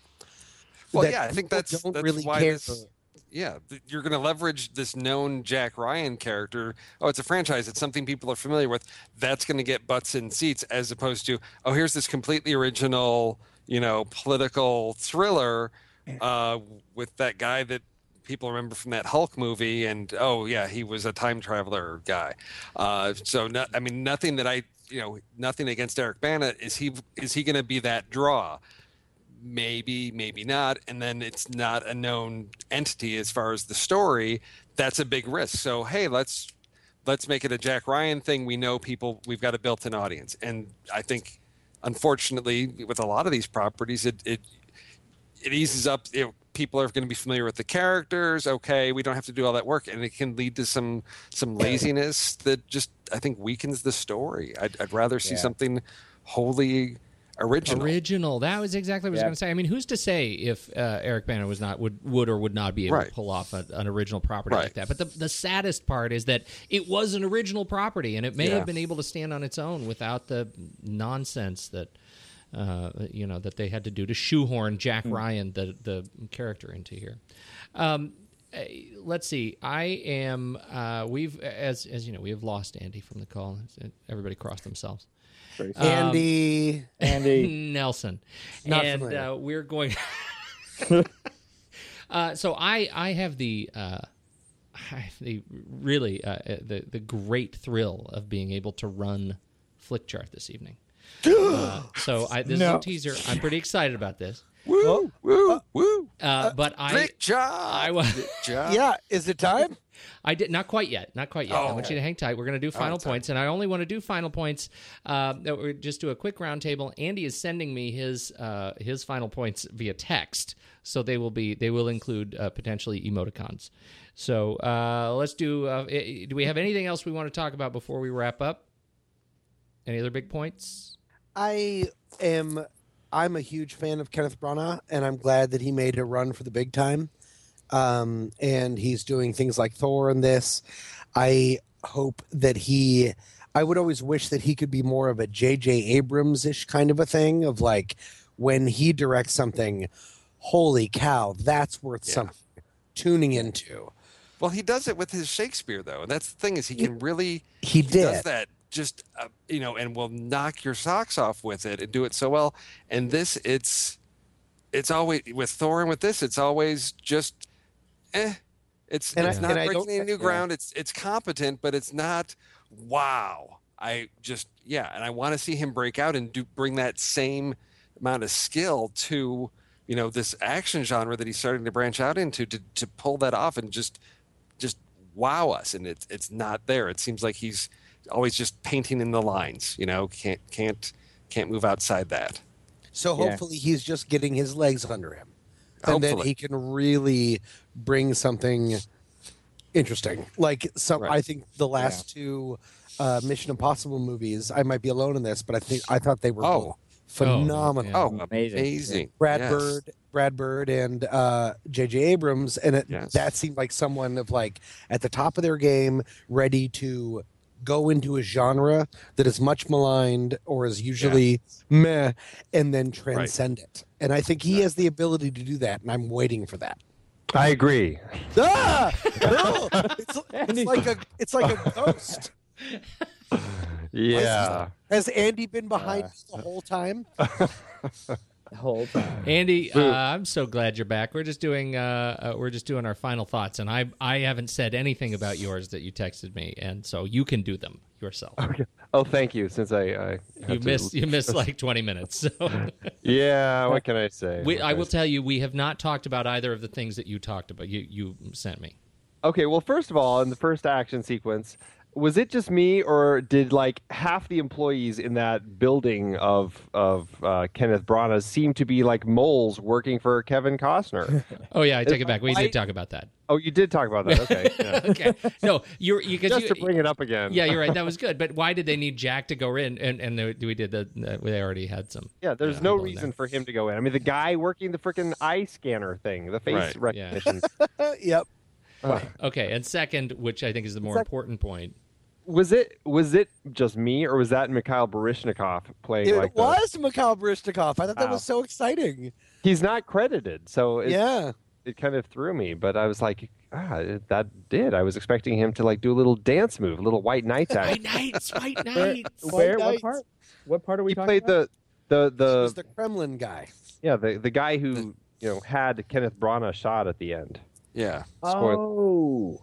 Well, That yeah, I think people that's don't that's really why care. this. Yeah, you're going to leverage this known Jack Ryan character. Oh, it's a franchise. It's something people are familiar with. That's going to get butts in seats, as opposed to oh, here's this completely original, you know, political thriller uh, with that guy that people remember from that Hulk movie, and oh yeah, he was a time traveler guy. Uh, so, no, I mean, nothing that I, you know, nothing against Eric Bana. Is he is he going to be that draw? Maybe maybe not and then it's not a known entity as far as the story that's a big risk. So hey let's let's make it a jack ryan thing. We know people we've got a built-in audience. And i think unfortunately with a lot of these properties it it, it eases up you know, people are going to be familiar with the characters. Okay we don't have to do all that work. And it can lead to some some laziness that just i think weakens the story. I'd, I'd rather see Yeah. something wholly original Original. That was exactly what I was going to say. I mean, who's to say if uh, Eric Bana was not would would or would not be able Right. to pull off a, an original property like that? But the the saddest part is that it was an original property, and it may Yeah. have been able to stand on its own without the nonsense that. Uh, you know that they had to do to shoehorn Jack Ryan, the the character, into here. Um, uh, let's see. I am. Uh, we've as as you know, we have lost Andy from the call. Everybody crossed themselves. Pretty Um, Andy Andy. (laughs) Nelson, Not and uh, we're going. (laughs) uh, so I I have the uh, I the really uh, the the great thrill of being able to run Flickchart this evening. (gasps) Uh, so I, this is a teaser. I'm pretty excited about this. Woo, woo, woo. Uh, but I Flick job. I was. Yeah, is it time? (laughs) I did not quite yet, not quite yet. I want you to hang tight. We're going to do final points, and I only want to do final points. Uh, that we're just do a quick roundtable. Andy is sending me his uh, his final points via text, so they will be they will include uh, potentially emoticons. So uh, let's do. Uh, do we have anything else we want to talk about before we wrap up? Any other big points? I am I'm a huge fan of Kenneth Branagh and I'm glad that he made a run for the big time. Um, and he's doing things like Thor in this. I hope that he I would always wish that he could be more of a JJ Abrams ish kind of a thing of like when he directs something, holy cow, that's worth Yeah. something tuning into. Well, he does it with his Shakespeare, though, and that's the thing is he can really He does did. that just uh, you know, and will knock your socks off with it and do it so well. And this, it's it's always with Thor and with this, it's always just eh. It's And I- not breaking any new yeah. ground. It's it's competent, but it's not wow. I just yeah, and I want to see him break out and do bring that same amount of skill to you know this action genre that he's starting to branch out into to to pull that off and just just wow us and it's it's not there it seems like he's always just painting in the lines you know can't can't can't move outside that So Yeah. hopefully he's just getting his legs under him. And then he can really bring something interesting. Like some Right. I think the last two uh, Mission Impossible movies, I might be alone in this, but I think I thought they were Oh. both phenomenal. oh Amazing. amazing, Brad Yes. Bird, Brad Bird, and uh, J.J. Abrams, and it, Yes. that seemed like someone of like at the top of their game, ready to go into a genre that is much maligned or is usually meh, and then transcend it. And I think he has the ability to do that, and I'm waiting for that. I agree. Ah! No! it's, it's like a it's like a ghost. (laughs) Yeah. Has Andy been behind me the whole time? (laughs) The whole time. (laughs) Andy, uh, I'm so glad you're back. We're just doing uh, uh, we're just doing our final thoughts, and I I haven't said anything about yours that you texted me, and so you can do them yourself. (laughs) Oh, thank you. Since I, I You to- missed you missed (laughs) like 20 minutes. So Yeah. What can I say? we, What I will tell you, we have not talked about either of the things that you talked about. You you sent me. Okay, well, first of all, in the first action sequence, was it just me, or did like half the employees in that building of of uh, Kenneth Branagh seem to be like moles working for Kevin Costner? (laughs) Oh yeah, I take it back. We I- did talk about that. oh, you did talk about that. Okay, (laughs) yeah. okay. No, you're you because just you, to bring it up again. Yeah, you're right. That (laughs) was good. But why did they need Jack to go in? And and they- we did the uh, they already had some. Yeah, there's Yeah, no people in reason for him to go in. I mean, the guy working the freaking eye scanner thing, the face Right, yeah. recognition. yep. Okay, and second, which I think is the more Sec- important point. Was it was it just me, or was that Mikhail Baryshnikov playing It like the- was Mikhail Baryshnikov. I thought that Wow. was so exciting. He's not credited, so it, yeah. it kind of threw me. But I was like, ah, that did. I was expecting him to like do a little dance move, a little White Knights White (laughs) act. Knights, White Where, Knights. where what Knights. part? What part are we he talking played about? the the He was the the Kremlin guy. yeah the the guy who you know had Kenneth Branagh shot at the end Yeah. Spoil- Oh,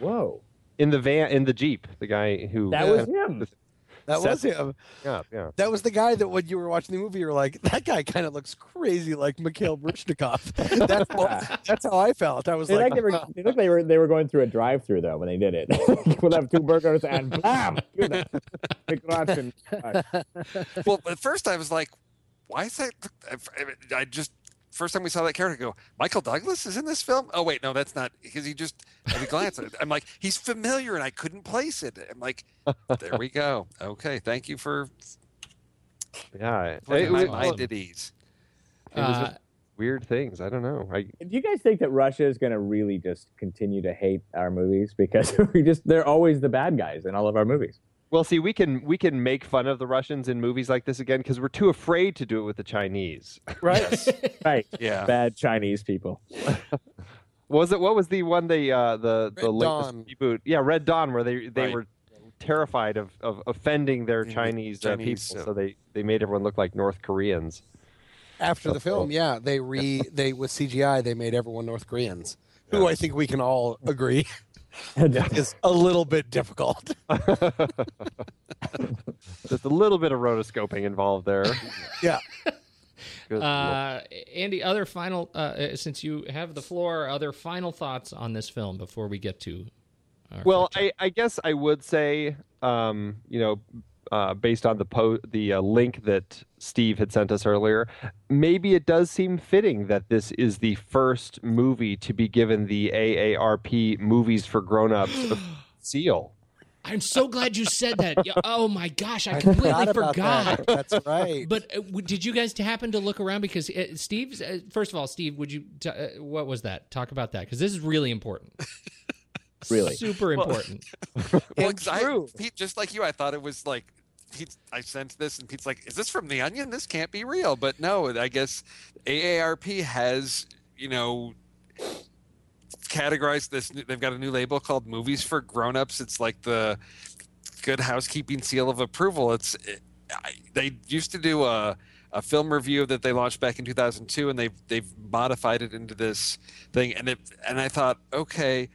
whoa! In the van in the jeep. The guy who That Yeah. was him. That Set- was him. yeah yeah. That was the guy that when you were watching the movie, you were like, that guy kind of looks crazy like Mikhail Baryshnikov. (laughs) that's, how, that's how I felt. I was They, like, like they, were, they looked like they were they were going through a drive-through though when they did it. (laughs) we'll have two burgers and blam. do that. Big crunch and- well, at first I was like, why is that? I just first time we saw that character I go, Michael Douglas is in this film. Oh wait, no, that's not because he just at a glance. At it. I'm like, he's familiar, and I couldn't place it. I'm like, there we go. Okay, thank you for Yeah, putting it my was- mind at ease. Uh, weird things. I don't know. I, Do you guys think that Russia is going to really just continue to hate our movies because (laughs) we just they're always the bad guys in all of our movies? Well, see, we can we can make fun of the Russians in movies like this again because we're too afraid to do it with the Chinese. Right. (laughs) right. Yeah. Bad Chinese people. (laughs) Was it what was the one they uh the the Red latest Dawn. reboot? Yeah, Red Dawn, where they they Right. were terrified of, of offending their Yeah, Chinese, uh, people, yeah. so they they made everyone look like North Koreans. after the film, yeah, they re (laughs) they with CGI they made everyone North Koreans, who I think we can all agree is a little bit difficult. (laughs) Just a little bit of rotoscoping involved there. yeah. Uh, Andy, other final uh, uh, since you have the floor, other final thoughts on this film before we get to. Our Well, I, I guess I would say, um, you know, uh, based on the po- the uh, link that Steve had sent us earlier, maybe it does seem fitting that this is the first movie to be given the AARP Movies for Grown-ups (gasps) seal. I'm so glad you said that. (laughs) Oh my gosh, I completely about forgot. that. That's right. But uh, w- did you guys happen to look around? Because uh, Steve, uh, first of all, Steve, would you? T- uh, what was that? Talk about that because this is really important. (laughs) Really? super important. (laughs) (laughs) Well, And 'cause I, true. Pete, just like you, I thought it was like Pete. I sent this, and Pete's like, "Is this from The Onion? This can't be real." But no, I guess AARP has, you know, categorized this. They've got a new label called Movies for Grown-ups. It's like the Good Housekeeping seal of approval. It's it, I, they used to do a a film review that they launched back in 2002, and they've they've modified it into this thing. And it and I thought, okay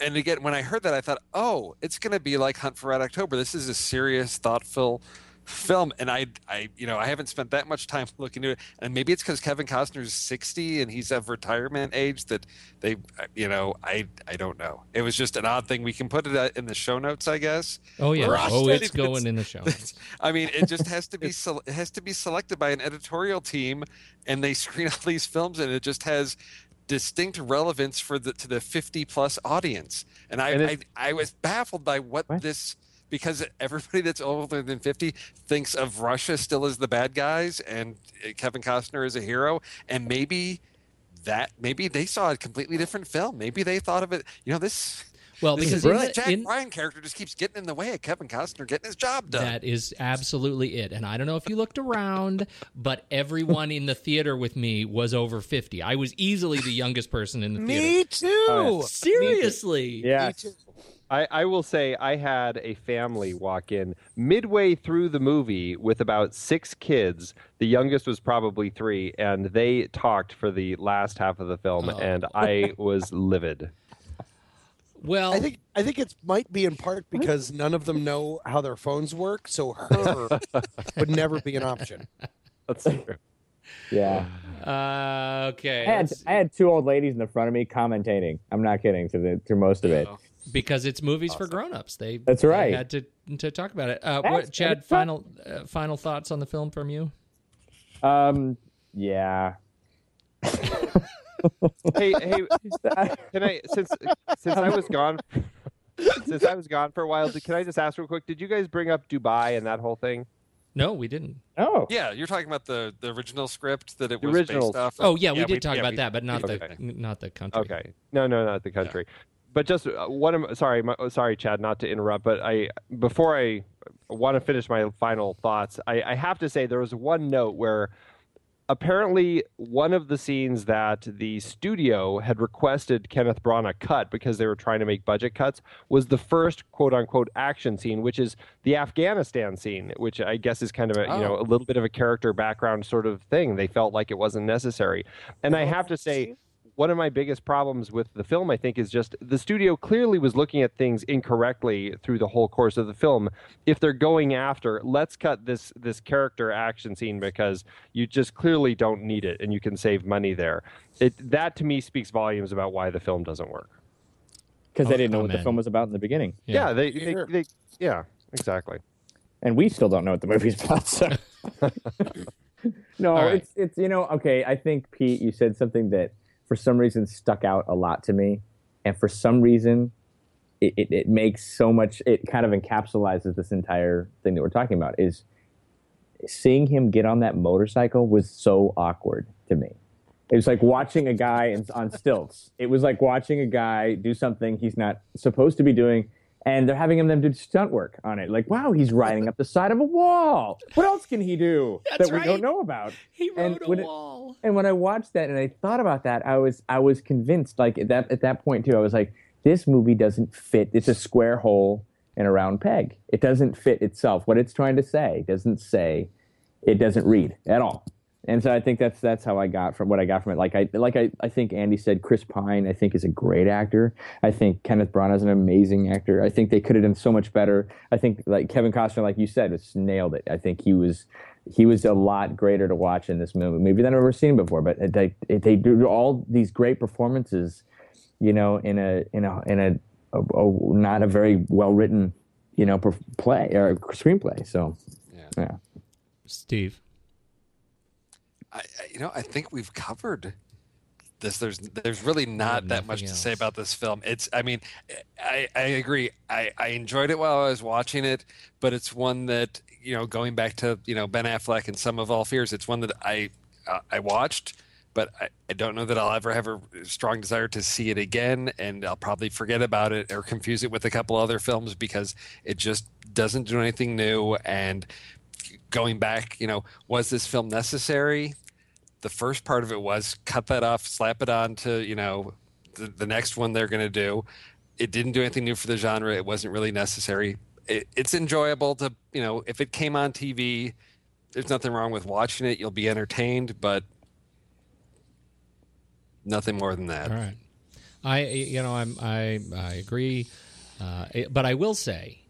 and again, when I heard that, I thought, oh, it's going to be like Hunt for Red October. This is a serious, thoughtful film, and I, I, you know, I haven't spent that much time (laughs) looking into it, and maybe it's because Kevin Costner's sixty and he's of retirement age that they, you know, I, I don't know. It was just an odd thing. We can put it uh, in the show notes, I guess. Oh yeah. Oh, it's it- going in the show. notes. (laughs) I mean, it just has to be (laughs) it has to be selected by an editorial team, and they screen all these films, and it just has distinct relevance for the to the 50 plus audience. And I And I, I was baffled by what, What? this because everybody that's older than 50 thinks of Russia still as the bad guys and uh, Kevin Costner as a hero, and maybe that maybe they saw a completely different film. Maybe they thought of it. You know, this. Well, this because is the the- Jack in- Ryan character just keeps getting in the way of Kevin Costner getting his job done. That is absolutely it. And I don't know if you looked around, but everyone in the theater with me was over 50. I was easily the youngest person in the theater. Oh, me too. Seriously. Yeah. Me too. I, I will say I had a family walk in midway through the movie with about six kids. The youngest was probably three, and they talked for the last half of the film, Oh. and I was livid. Well, I think I think it might be in part because none of them know how their phones work, so her (laughs) would never be an option. That's true. Yeah. Uh, okay. I had, I had two old ladies in the front of me commentating. I'm not kidding to the through most of it. because it's movies for grown-ups. They That's they right. had to to talk about it. Uh, what, Chadd? Final uh, final thoughts on the film from you? Um, yeah. (laughs) hey, hey, (laughs) can I since since I was gone since I was gone for a while, can I just ask real quick? Did you guys bring up Dubai and that whole thing? No, we didn't. Oh, Yeah, you're talking about the, the original script that it The was original- based off. of? Oh yeah, we did talk yeah, about we- that, but not we- the not the country. Okay, no, no, not the country. But just uh, one of sorry, my, oh, sorry, Chadd, not to interrupt, but I before I want to finish my final thoughts, I, I have to say there was one note where apparently one of the scenes that the studio had requested Kenneth Branagh cut because they were trying to make budget cuts was the first quote unquote action scene, which is the Afghanistan scene, which I guess is kind of a you know Oh. a little bit of a character background sort of thing. They felt like it wasn't necessary, and I have to say one of my biggest problems with the film, I think, is just the studio clearly was looking at things incorrectly through the whole course of the film. If they're going after, let's cut this this character action scene because you just clearly don't need it, and you can save money there. It that to me speaks volumes about why the film doesn't work. because they didn't know oh, what the film was about in the beginning, Yeah, they, they, they yeah exactly. and we still don't know what the movie's about. So. (laughs) (laughs) no, All right. it's it's you know okay. I think Pete, you said something that for some reason stuck out a lot to me, and for some reason, it, it, it makes so much. It kind of encapsulates this entire thing that we're talking about. Is seeing him get on that motorcycle was so awkward to me. It was like watching a guy on stilts. It was like watching a guy do something he's not supposed to be doing, and they're having him them do stunt work on it. Like, wow, he's riding up the side of a wall. What else can he do (laughs) that we right. don't know about? He And rode a when it- wall. And when I watched that and I thought about that, I was I was convinced. Like at that at that point too, I was like, this movie doesn't fit. It's a square hole in a round peg. It doesn't fit itself. What it's trying to say doesn't say. It doesn't read at all. And so I think that's that's how I got from what I got from it. Like I like I, I think Andy said Chris Pine I think is a great actor. I think Kenneth Branagh is an amazing actor. I think they could have done so much better. I think like Kevin Costner, like you said, just nailed it. I think he was he was a lot greater to watch in this movie, maybe than I've ever seen before. But they they do all these great performances, you know, in a in a in a, a, a not a very well written, you know, play or screenplay. So yeah. Steve. I, you know, I think we've covered this. There's there's really not that much nothing to say about this film. It's I mean, I, I agree. I, I enjoyed it while I was watching it, but it's one that you know, going back to you know Ben Affleck and Sum of All Fears, it's one that I uh, I watched. But I, I don't know that I'll ever have a strong desire to see it again, and I'll probably forget about it or confuse it with a couple other films because it just doesn't do anything new. And going back, you know, was this film necessary? The first part of it was cut that off, slap it on to, you know, the, the next one they're going to do. It didn't do anything new for the genre. It wasn't really necessary. It, it's enjoyable to, you know, if it came on TV, there's nothing wrong with watching it. You'll be entertained, but nothing more than that. All right. I you know I'm I I agree, uh, but I will say,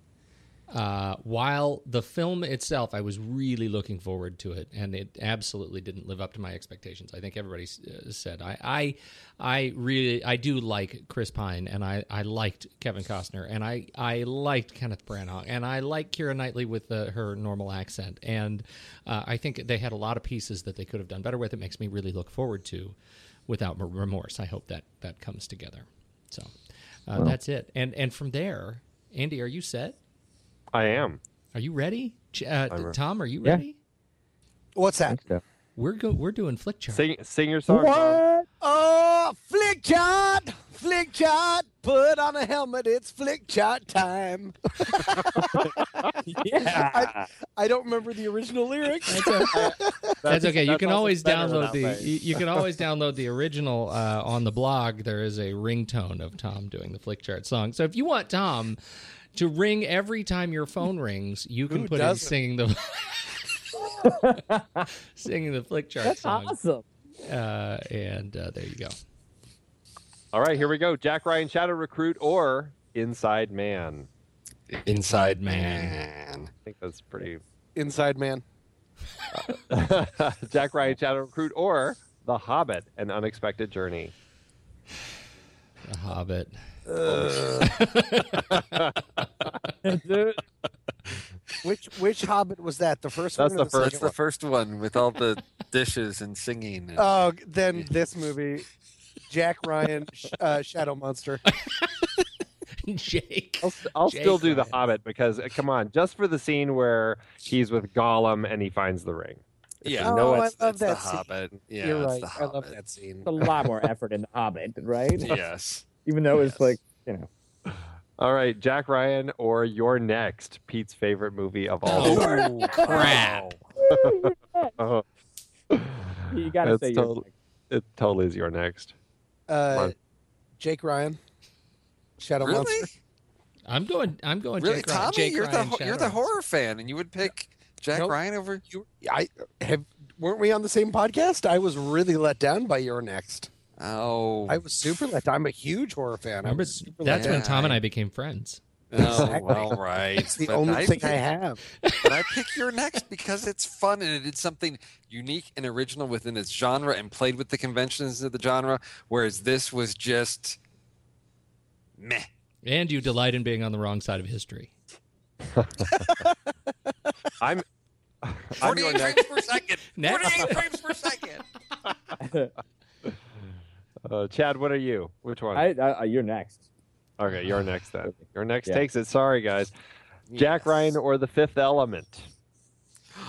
uh, while the film itself, I was really looking forward to it, and it absolutely didn't live up to my expectations. I think everybody uh, said I I I really I do like Chris Pine, and I I liked Kevin Costner, and I I liked Kenneth Branagh, and I like Keira Knightley with uh, her normal accent, and uh, I think they had a lot of pieces that they could have done better with. It makes me really look forward to without remorse. I hope that that comes together. So uh, that's it. And and from there, Andy, are you set? I am. Are you ready? Uh, I'm re- Tom, are you Yeah. ready? What's that? We're go- we're doing Flickchart. Sing sing your song. Tom. Oh, Flickchart, flick chart. Put on a helmet. It's Flickchart time. (laughs) Yeah. I, I don't remember the original lyrics. That's okay. (laughs) You that's can always download the you, you can always download the original uh, on the blog. There is a ringtone of Tom doing the Flickchart song. So if you want Tom to ring every time your phone rings, you can Who put in doesn't? singing the (laughs) singing the Flickchart That's song. awesome. Uh, and uh, there you go. All right, here we go. Jack Ryan Shadow Recruit or Inside Man. Inside Man. I think that's pretty. Inside man. (laughs) Jack Ryan Shadow Recruit or The Hobbit: An Unexpected Journey. The Hobbit. (laughs) Which which Hobbit was that? The first That's one. or the first- That's the first one with all the dishes and singing. and- Oh, then this movie, Jack Ryan, (laughs) uh, Shadow Monster. Jake. I'll, I'll Jake still do the Hobbit because uh, come on, just for the scene where he's with Gollum and he finds the ring. yeah, Oh, no, I love it's that the scene. Hobbit. Yeah, You're it's right. the I love that scene. It's a lot more (laughs) effort in the Hobbit, right? Yes. Even though it's like you know. All right, Jack Ryan or You're Next, Pete's favorite movie of all time. Oh, crap. (laughs) (laughs) Oh, You gotta It's say you're totally- it totally is You're Next. Uh, Jake Ryan, Shadow Really? Monster. I'm going. I'm going. Really, Jake Ryan. Tommy, Jake you're Ryan, the ho- you're the horror fan, and you would pick Jack Nope. Ryan over You, I have. Weren't we on the same podcast? I was really let down by You're Next. Oh, I was super let down. I'm a huge horror fan. I Remember, was super let that's when down. Tom and I became friends. oh well, (laughs) right. It's the But only I thing pick, I have. But I pick You're Next because it's fun and it did something unique and original within its genre and played with the conventions of the genre, whereas this was just meh. And you delight in being on the wrong side of history. (laughs) I'm. I'm 48 frames per second. Next. 48 frames per second. (laughs) Uh, Chadd, what are you? Which one? I, I, you're next. okay, you're next then. (sighs) You're Next Yeah. takes it. Sorry, guys. Jack Ryan or The Fifth Element?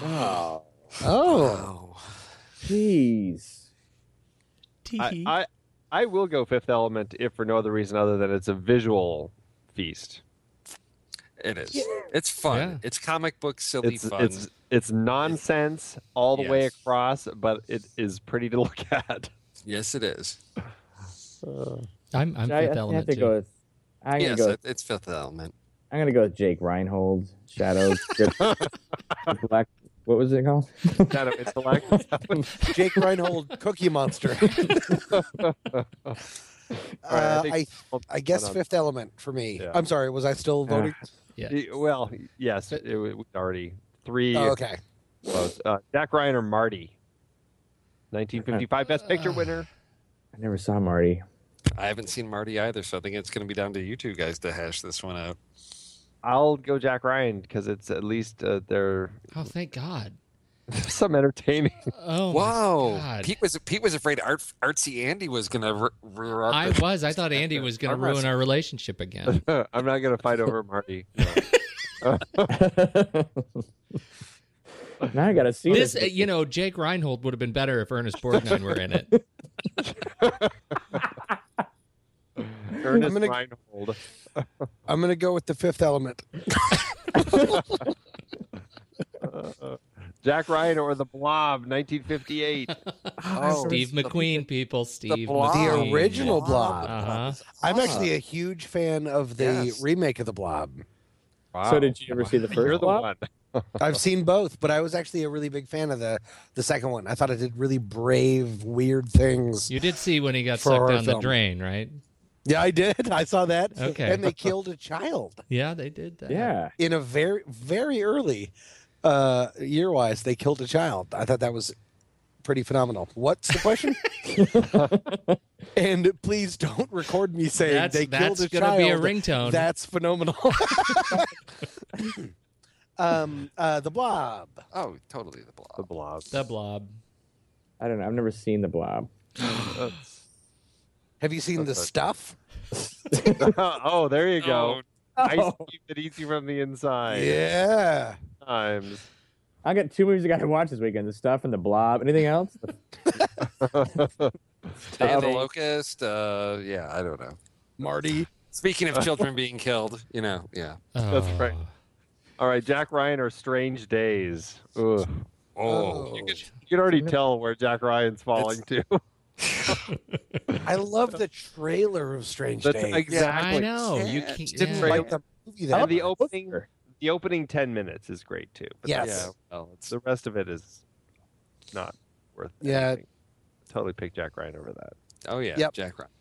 Oh, Oh, Oh. jeez. I, I I will go Fifth Element if for no other reason other than it's a visual feast. It is. It's fun. Yeah. It's comic book silly It's fun. it's it's nonsense all the way across, but it is pretty to look (laughs) at. Yes, it is. (sighs) I'm, I'm I, I Fifth have Element to too. go with. I'm gonna Yes, go. it, it's Fifth Element. I'm gonna go with Jake Reinhold. Shadows. (laughs) Black. What was it called? (laughs) Shadow Intellect. Jake Reinhold, Cookie Monster. (laughs) All right, Uh, think- I, hold- I guess hold on. Fifth Element for me. Yeah. I'm sorry. Was I still voting? Yeah. Y- Well, yes, it, it was already three. Oh, okay. close. Uh, Jack Ryan or Marty? 1955 (laughs) Best Picture winner. I never saw Marty. I haven't seen Marty either, so I think it's going to be down to you two guys to hash this one out. I'll go Jack Ryan because it's at least uh, there Oh, thank God. (laughs) some entertaining. Oh, my Whoa! Pete was Pete was afraid Art, artsy Andy was going to rear up. I was. I thought Andy (laughs) was going to ruin wrestle. our relationship again. I'm not going to fight over Marty. Now I gotta see This, this. uh, you know, Jake Reinhold would have been better if Ernest Borgnine were in it. (laughs) Ernest gonna- Reinhold. (laughs) I'm gonna go with the Fifth Element. (laughs) Jack Ryan or The Blob, 1958. Oh, Steve McQueen, people. Steve Blob. The McQueen. original Blob. Uh huh. I'm actually a huge fan of the Yes. remake of the Blob. Wow. So did you ever see the first You're the Blob? one. I've seen both, but I was actually a really big fan of the the second one. I thought it did really brave, weird things. You did see when he got For sucked horror down the drain, right? Yeah, I did. I saw that. Okay. And they killed a child Yeah, they did that. Yeah. in a very very early uh year wise. They killed a child. I thought that was pretty phenomenal. What's the question? (laughs) (laughs) and please don't record me saying That's- they that's killed a gonna be a ringtone. That's phenomenal. (laughs) um, uh, the Blob. Oh, totally the blob. The Blob. The Blob. I don't know. I've never seen the Blob. Have you seen the stuff? (laughs) oh, there you go. Ice Oh. cream that eats you from the inside. Yeah. Times. I got two movies I got to watch this weekend: The Stuff and The Blob. Anything else? (laughs) (laughs) Day of the Locust. Uh, yeah, I don't know. Marty. Speaking of children being killed, you know, yeah. That's Oh. right. All right, Jack Ryan or Strange Days. Ugh. Oh, You can already tell where Jack Ryan's falling to. (laughs) I love the trailer of Strange That's Days. exactly. I know. You can't. Didn't yeah. like the movie that And the opening, the opening ten minutes is great too. But Yes. yeah. Well, it's the rest of it is not worth. It. Yeah. anything. Totally pick Jack Ryan over that. oh yeah, Yep. Jack Ryan.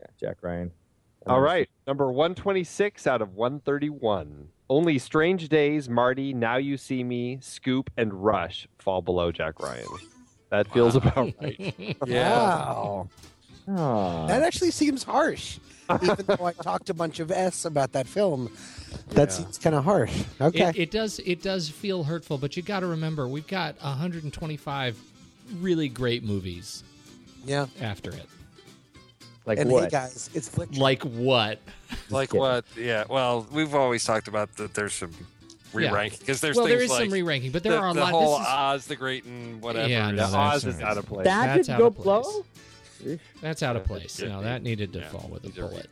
Yeah, Jack Ryan. All right, number 126 out of 131. Only Strange Days, Marty, Now You See Me, Scoop, and Rush fall below Jack Ryan. That feels about right. (laughs) Wow. Oh. That actually seems harsh. Even though I talked a bunch of S about that film, that Yeah. seems kind of harsh. Okay. It, it does it does feel hurtful, but you got to remember we've got 125 really great movies yeah. after it. Like and what? hey guys, it's Flick. Like what? Like what? Yeah. Well, we've always talked about that. There's some re-ranking because there's well, there is like some re-ranking, but there the, are a the lot. whole this is, Oz the Great and whatever. Yeah, no, The Oz is out of place. that That's did out go of place. blow? that's out of place. Yeah, No, that needed to yeah, fall with a bullet.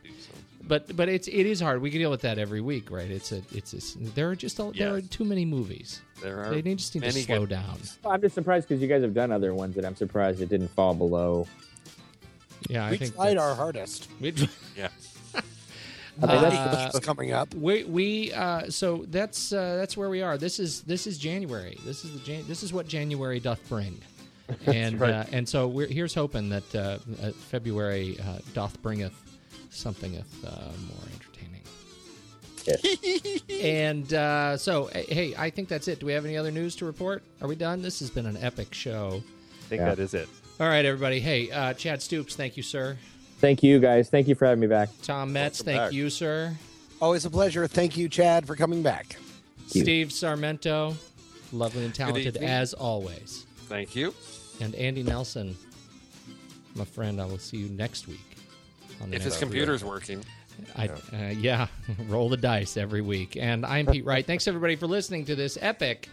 But but it's it is hard. We can deal with that every week, right? It's a it's a, there are just a, there are too many movies. There are They just need to slow good down. Well, I'm just surprised because you guys have done other ones that I'm surprised it didn't fall below. Yeah, I we think tried our hardest. (laughs) we- (laughs) Yeah. I mean, that's- Uh, It's coming up. we we uh, so that's uh, that's where we are. This is this is January. This is the Jan- this is what January doth bring, (laughs) and right. uh, and so we're here's hoping that uh, uh, February uh, doth bringeth somethingeth uh, more entertaining. and uh, so hey, I think that's it. Do we have any other news to report? Are we done? This has been an epic show. I think Yeah. that is it. All right, everybody. Hey, uh, Chadd Stoops, thank you, sir. Thank you guys. Thank you for having me back. Tom Metz, Welcome thank back. you, sir. Always a pleasure. Thank you, Chadd, for coming back. Steve Sarmento, lovely and talented as always. Thank you. And Andy Nelson, my friend, I will see you next week. On the If his computer's working. I, uh, yeah, (laughs) roll the dice every week. And I'm Pete Wright. Thanks everybody for listening to this epic,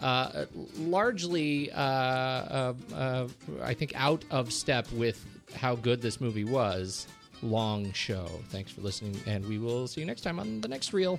uh, largely, uh, uh, uh, I think, out of step with how good this movie was. Long show. Thanks for listening, and we will see you next time on the next reel.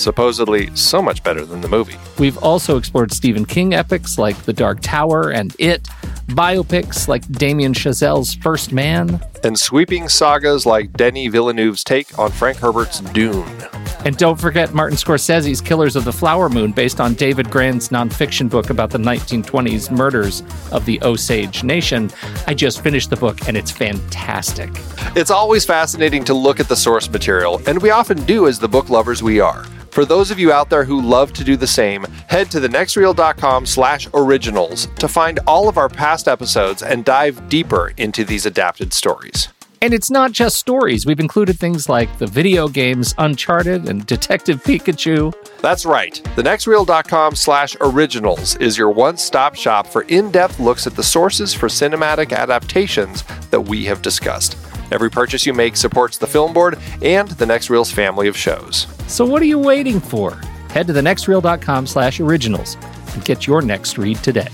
Supposedly so much better than the movie. We've also explored Stephen King epics like The Dark Tower and It, biopics like Damien Chazelle's First Man, And sweeping sagas like Denis Villeneuve's take on Frank Herbert's Dune. and don't forget Martin Scorsese's Killers of the Flower Moon, based on David Grann's nonfiction book about the 1920s murders of the Osage Nation. I just finished the book and it's fantastic. It's always fascinating to look at the source material, and we often do as the book lovers we are. For those of you out there who love to do the same, head to thenextreel.com slash originals to find all of our past episodes and dive deeper into these adapted stories. And it's not just stories. We've included things like the video games Uncharted and Detective Pikachu. That's right. Thenextreel.com slash originals is your one-stop shop for in-depth looks at the sources for cinematic adaptations that we have discussed. Every purchase you make supports the Film Board and the Next Reel's family of shows. So what are you waiting for? Head to thenextreel.com slash originals and get your next read today.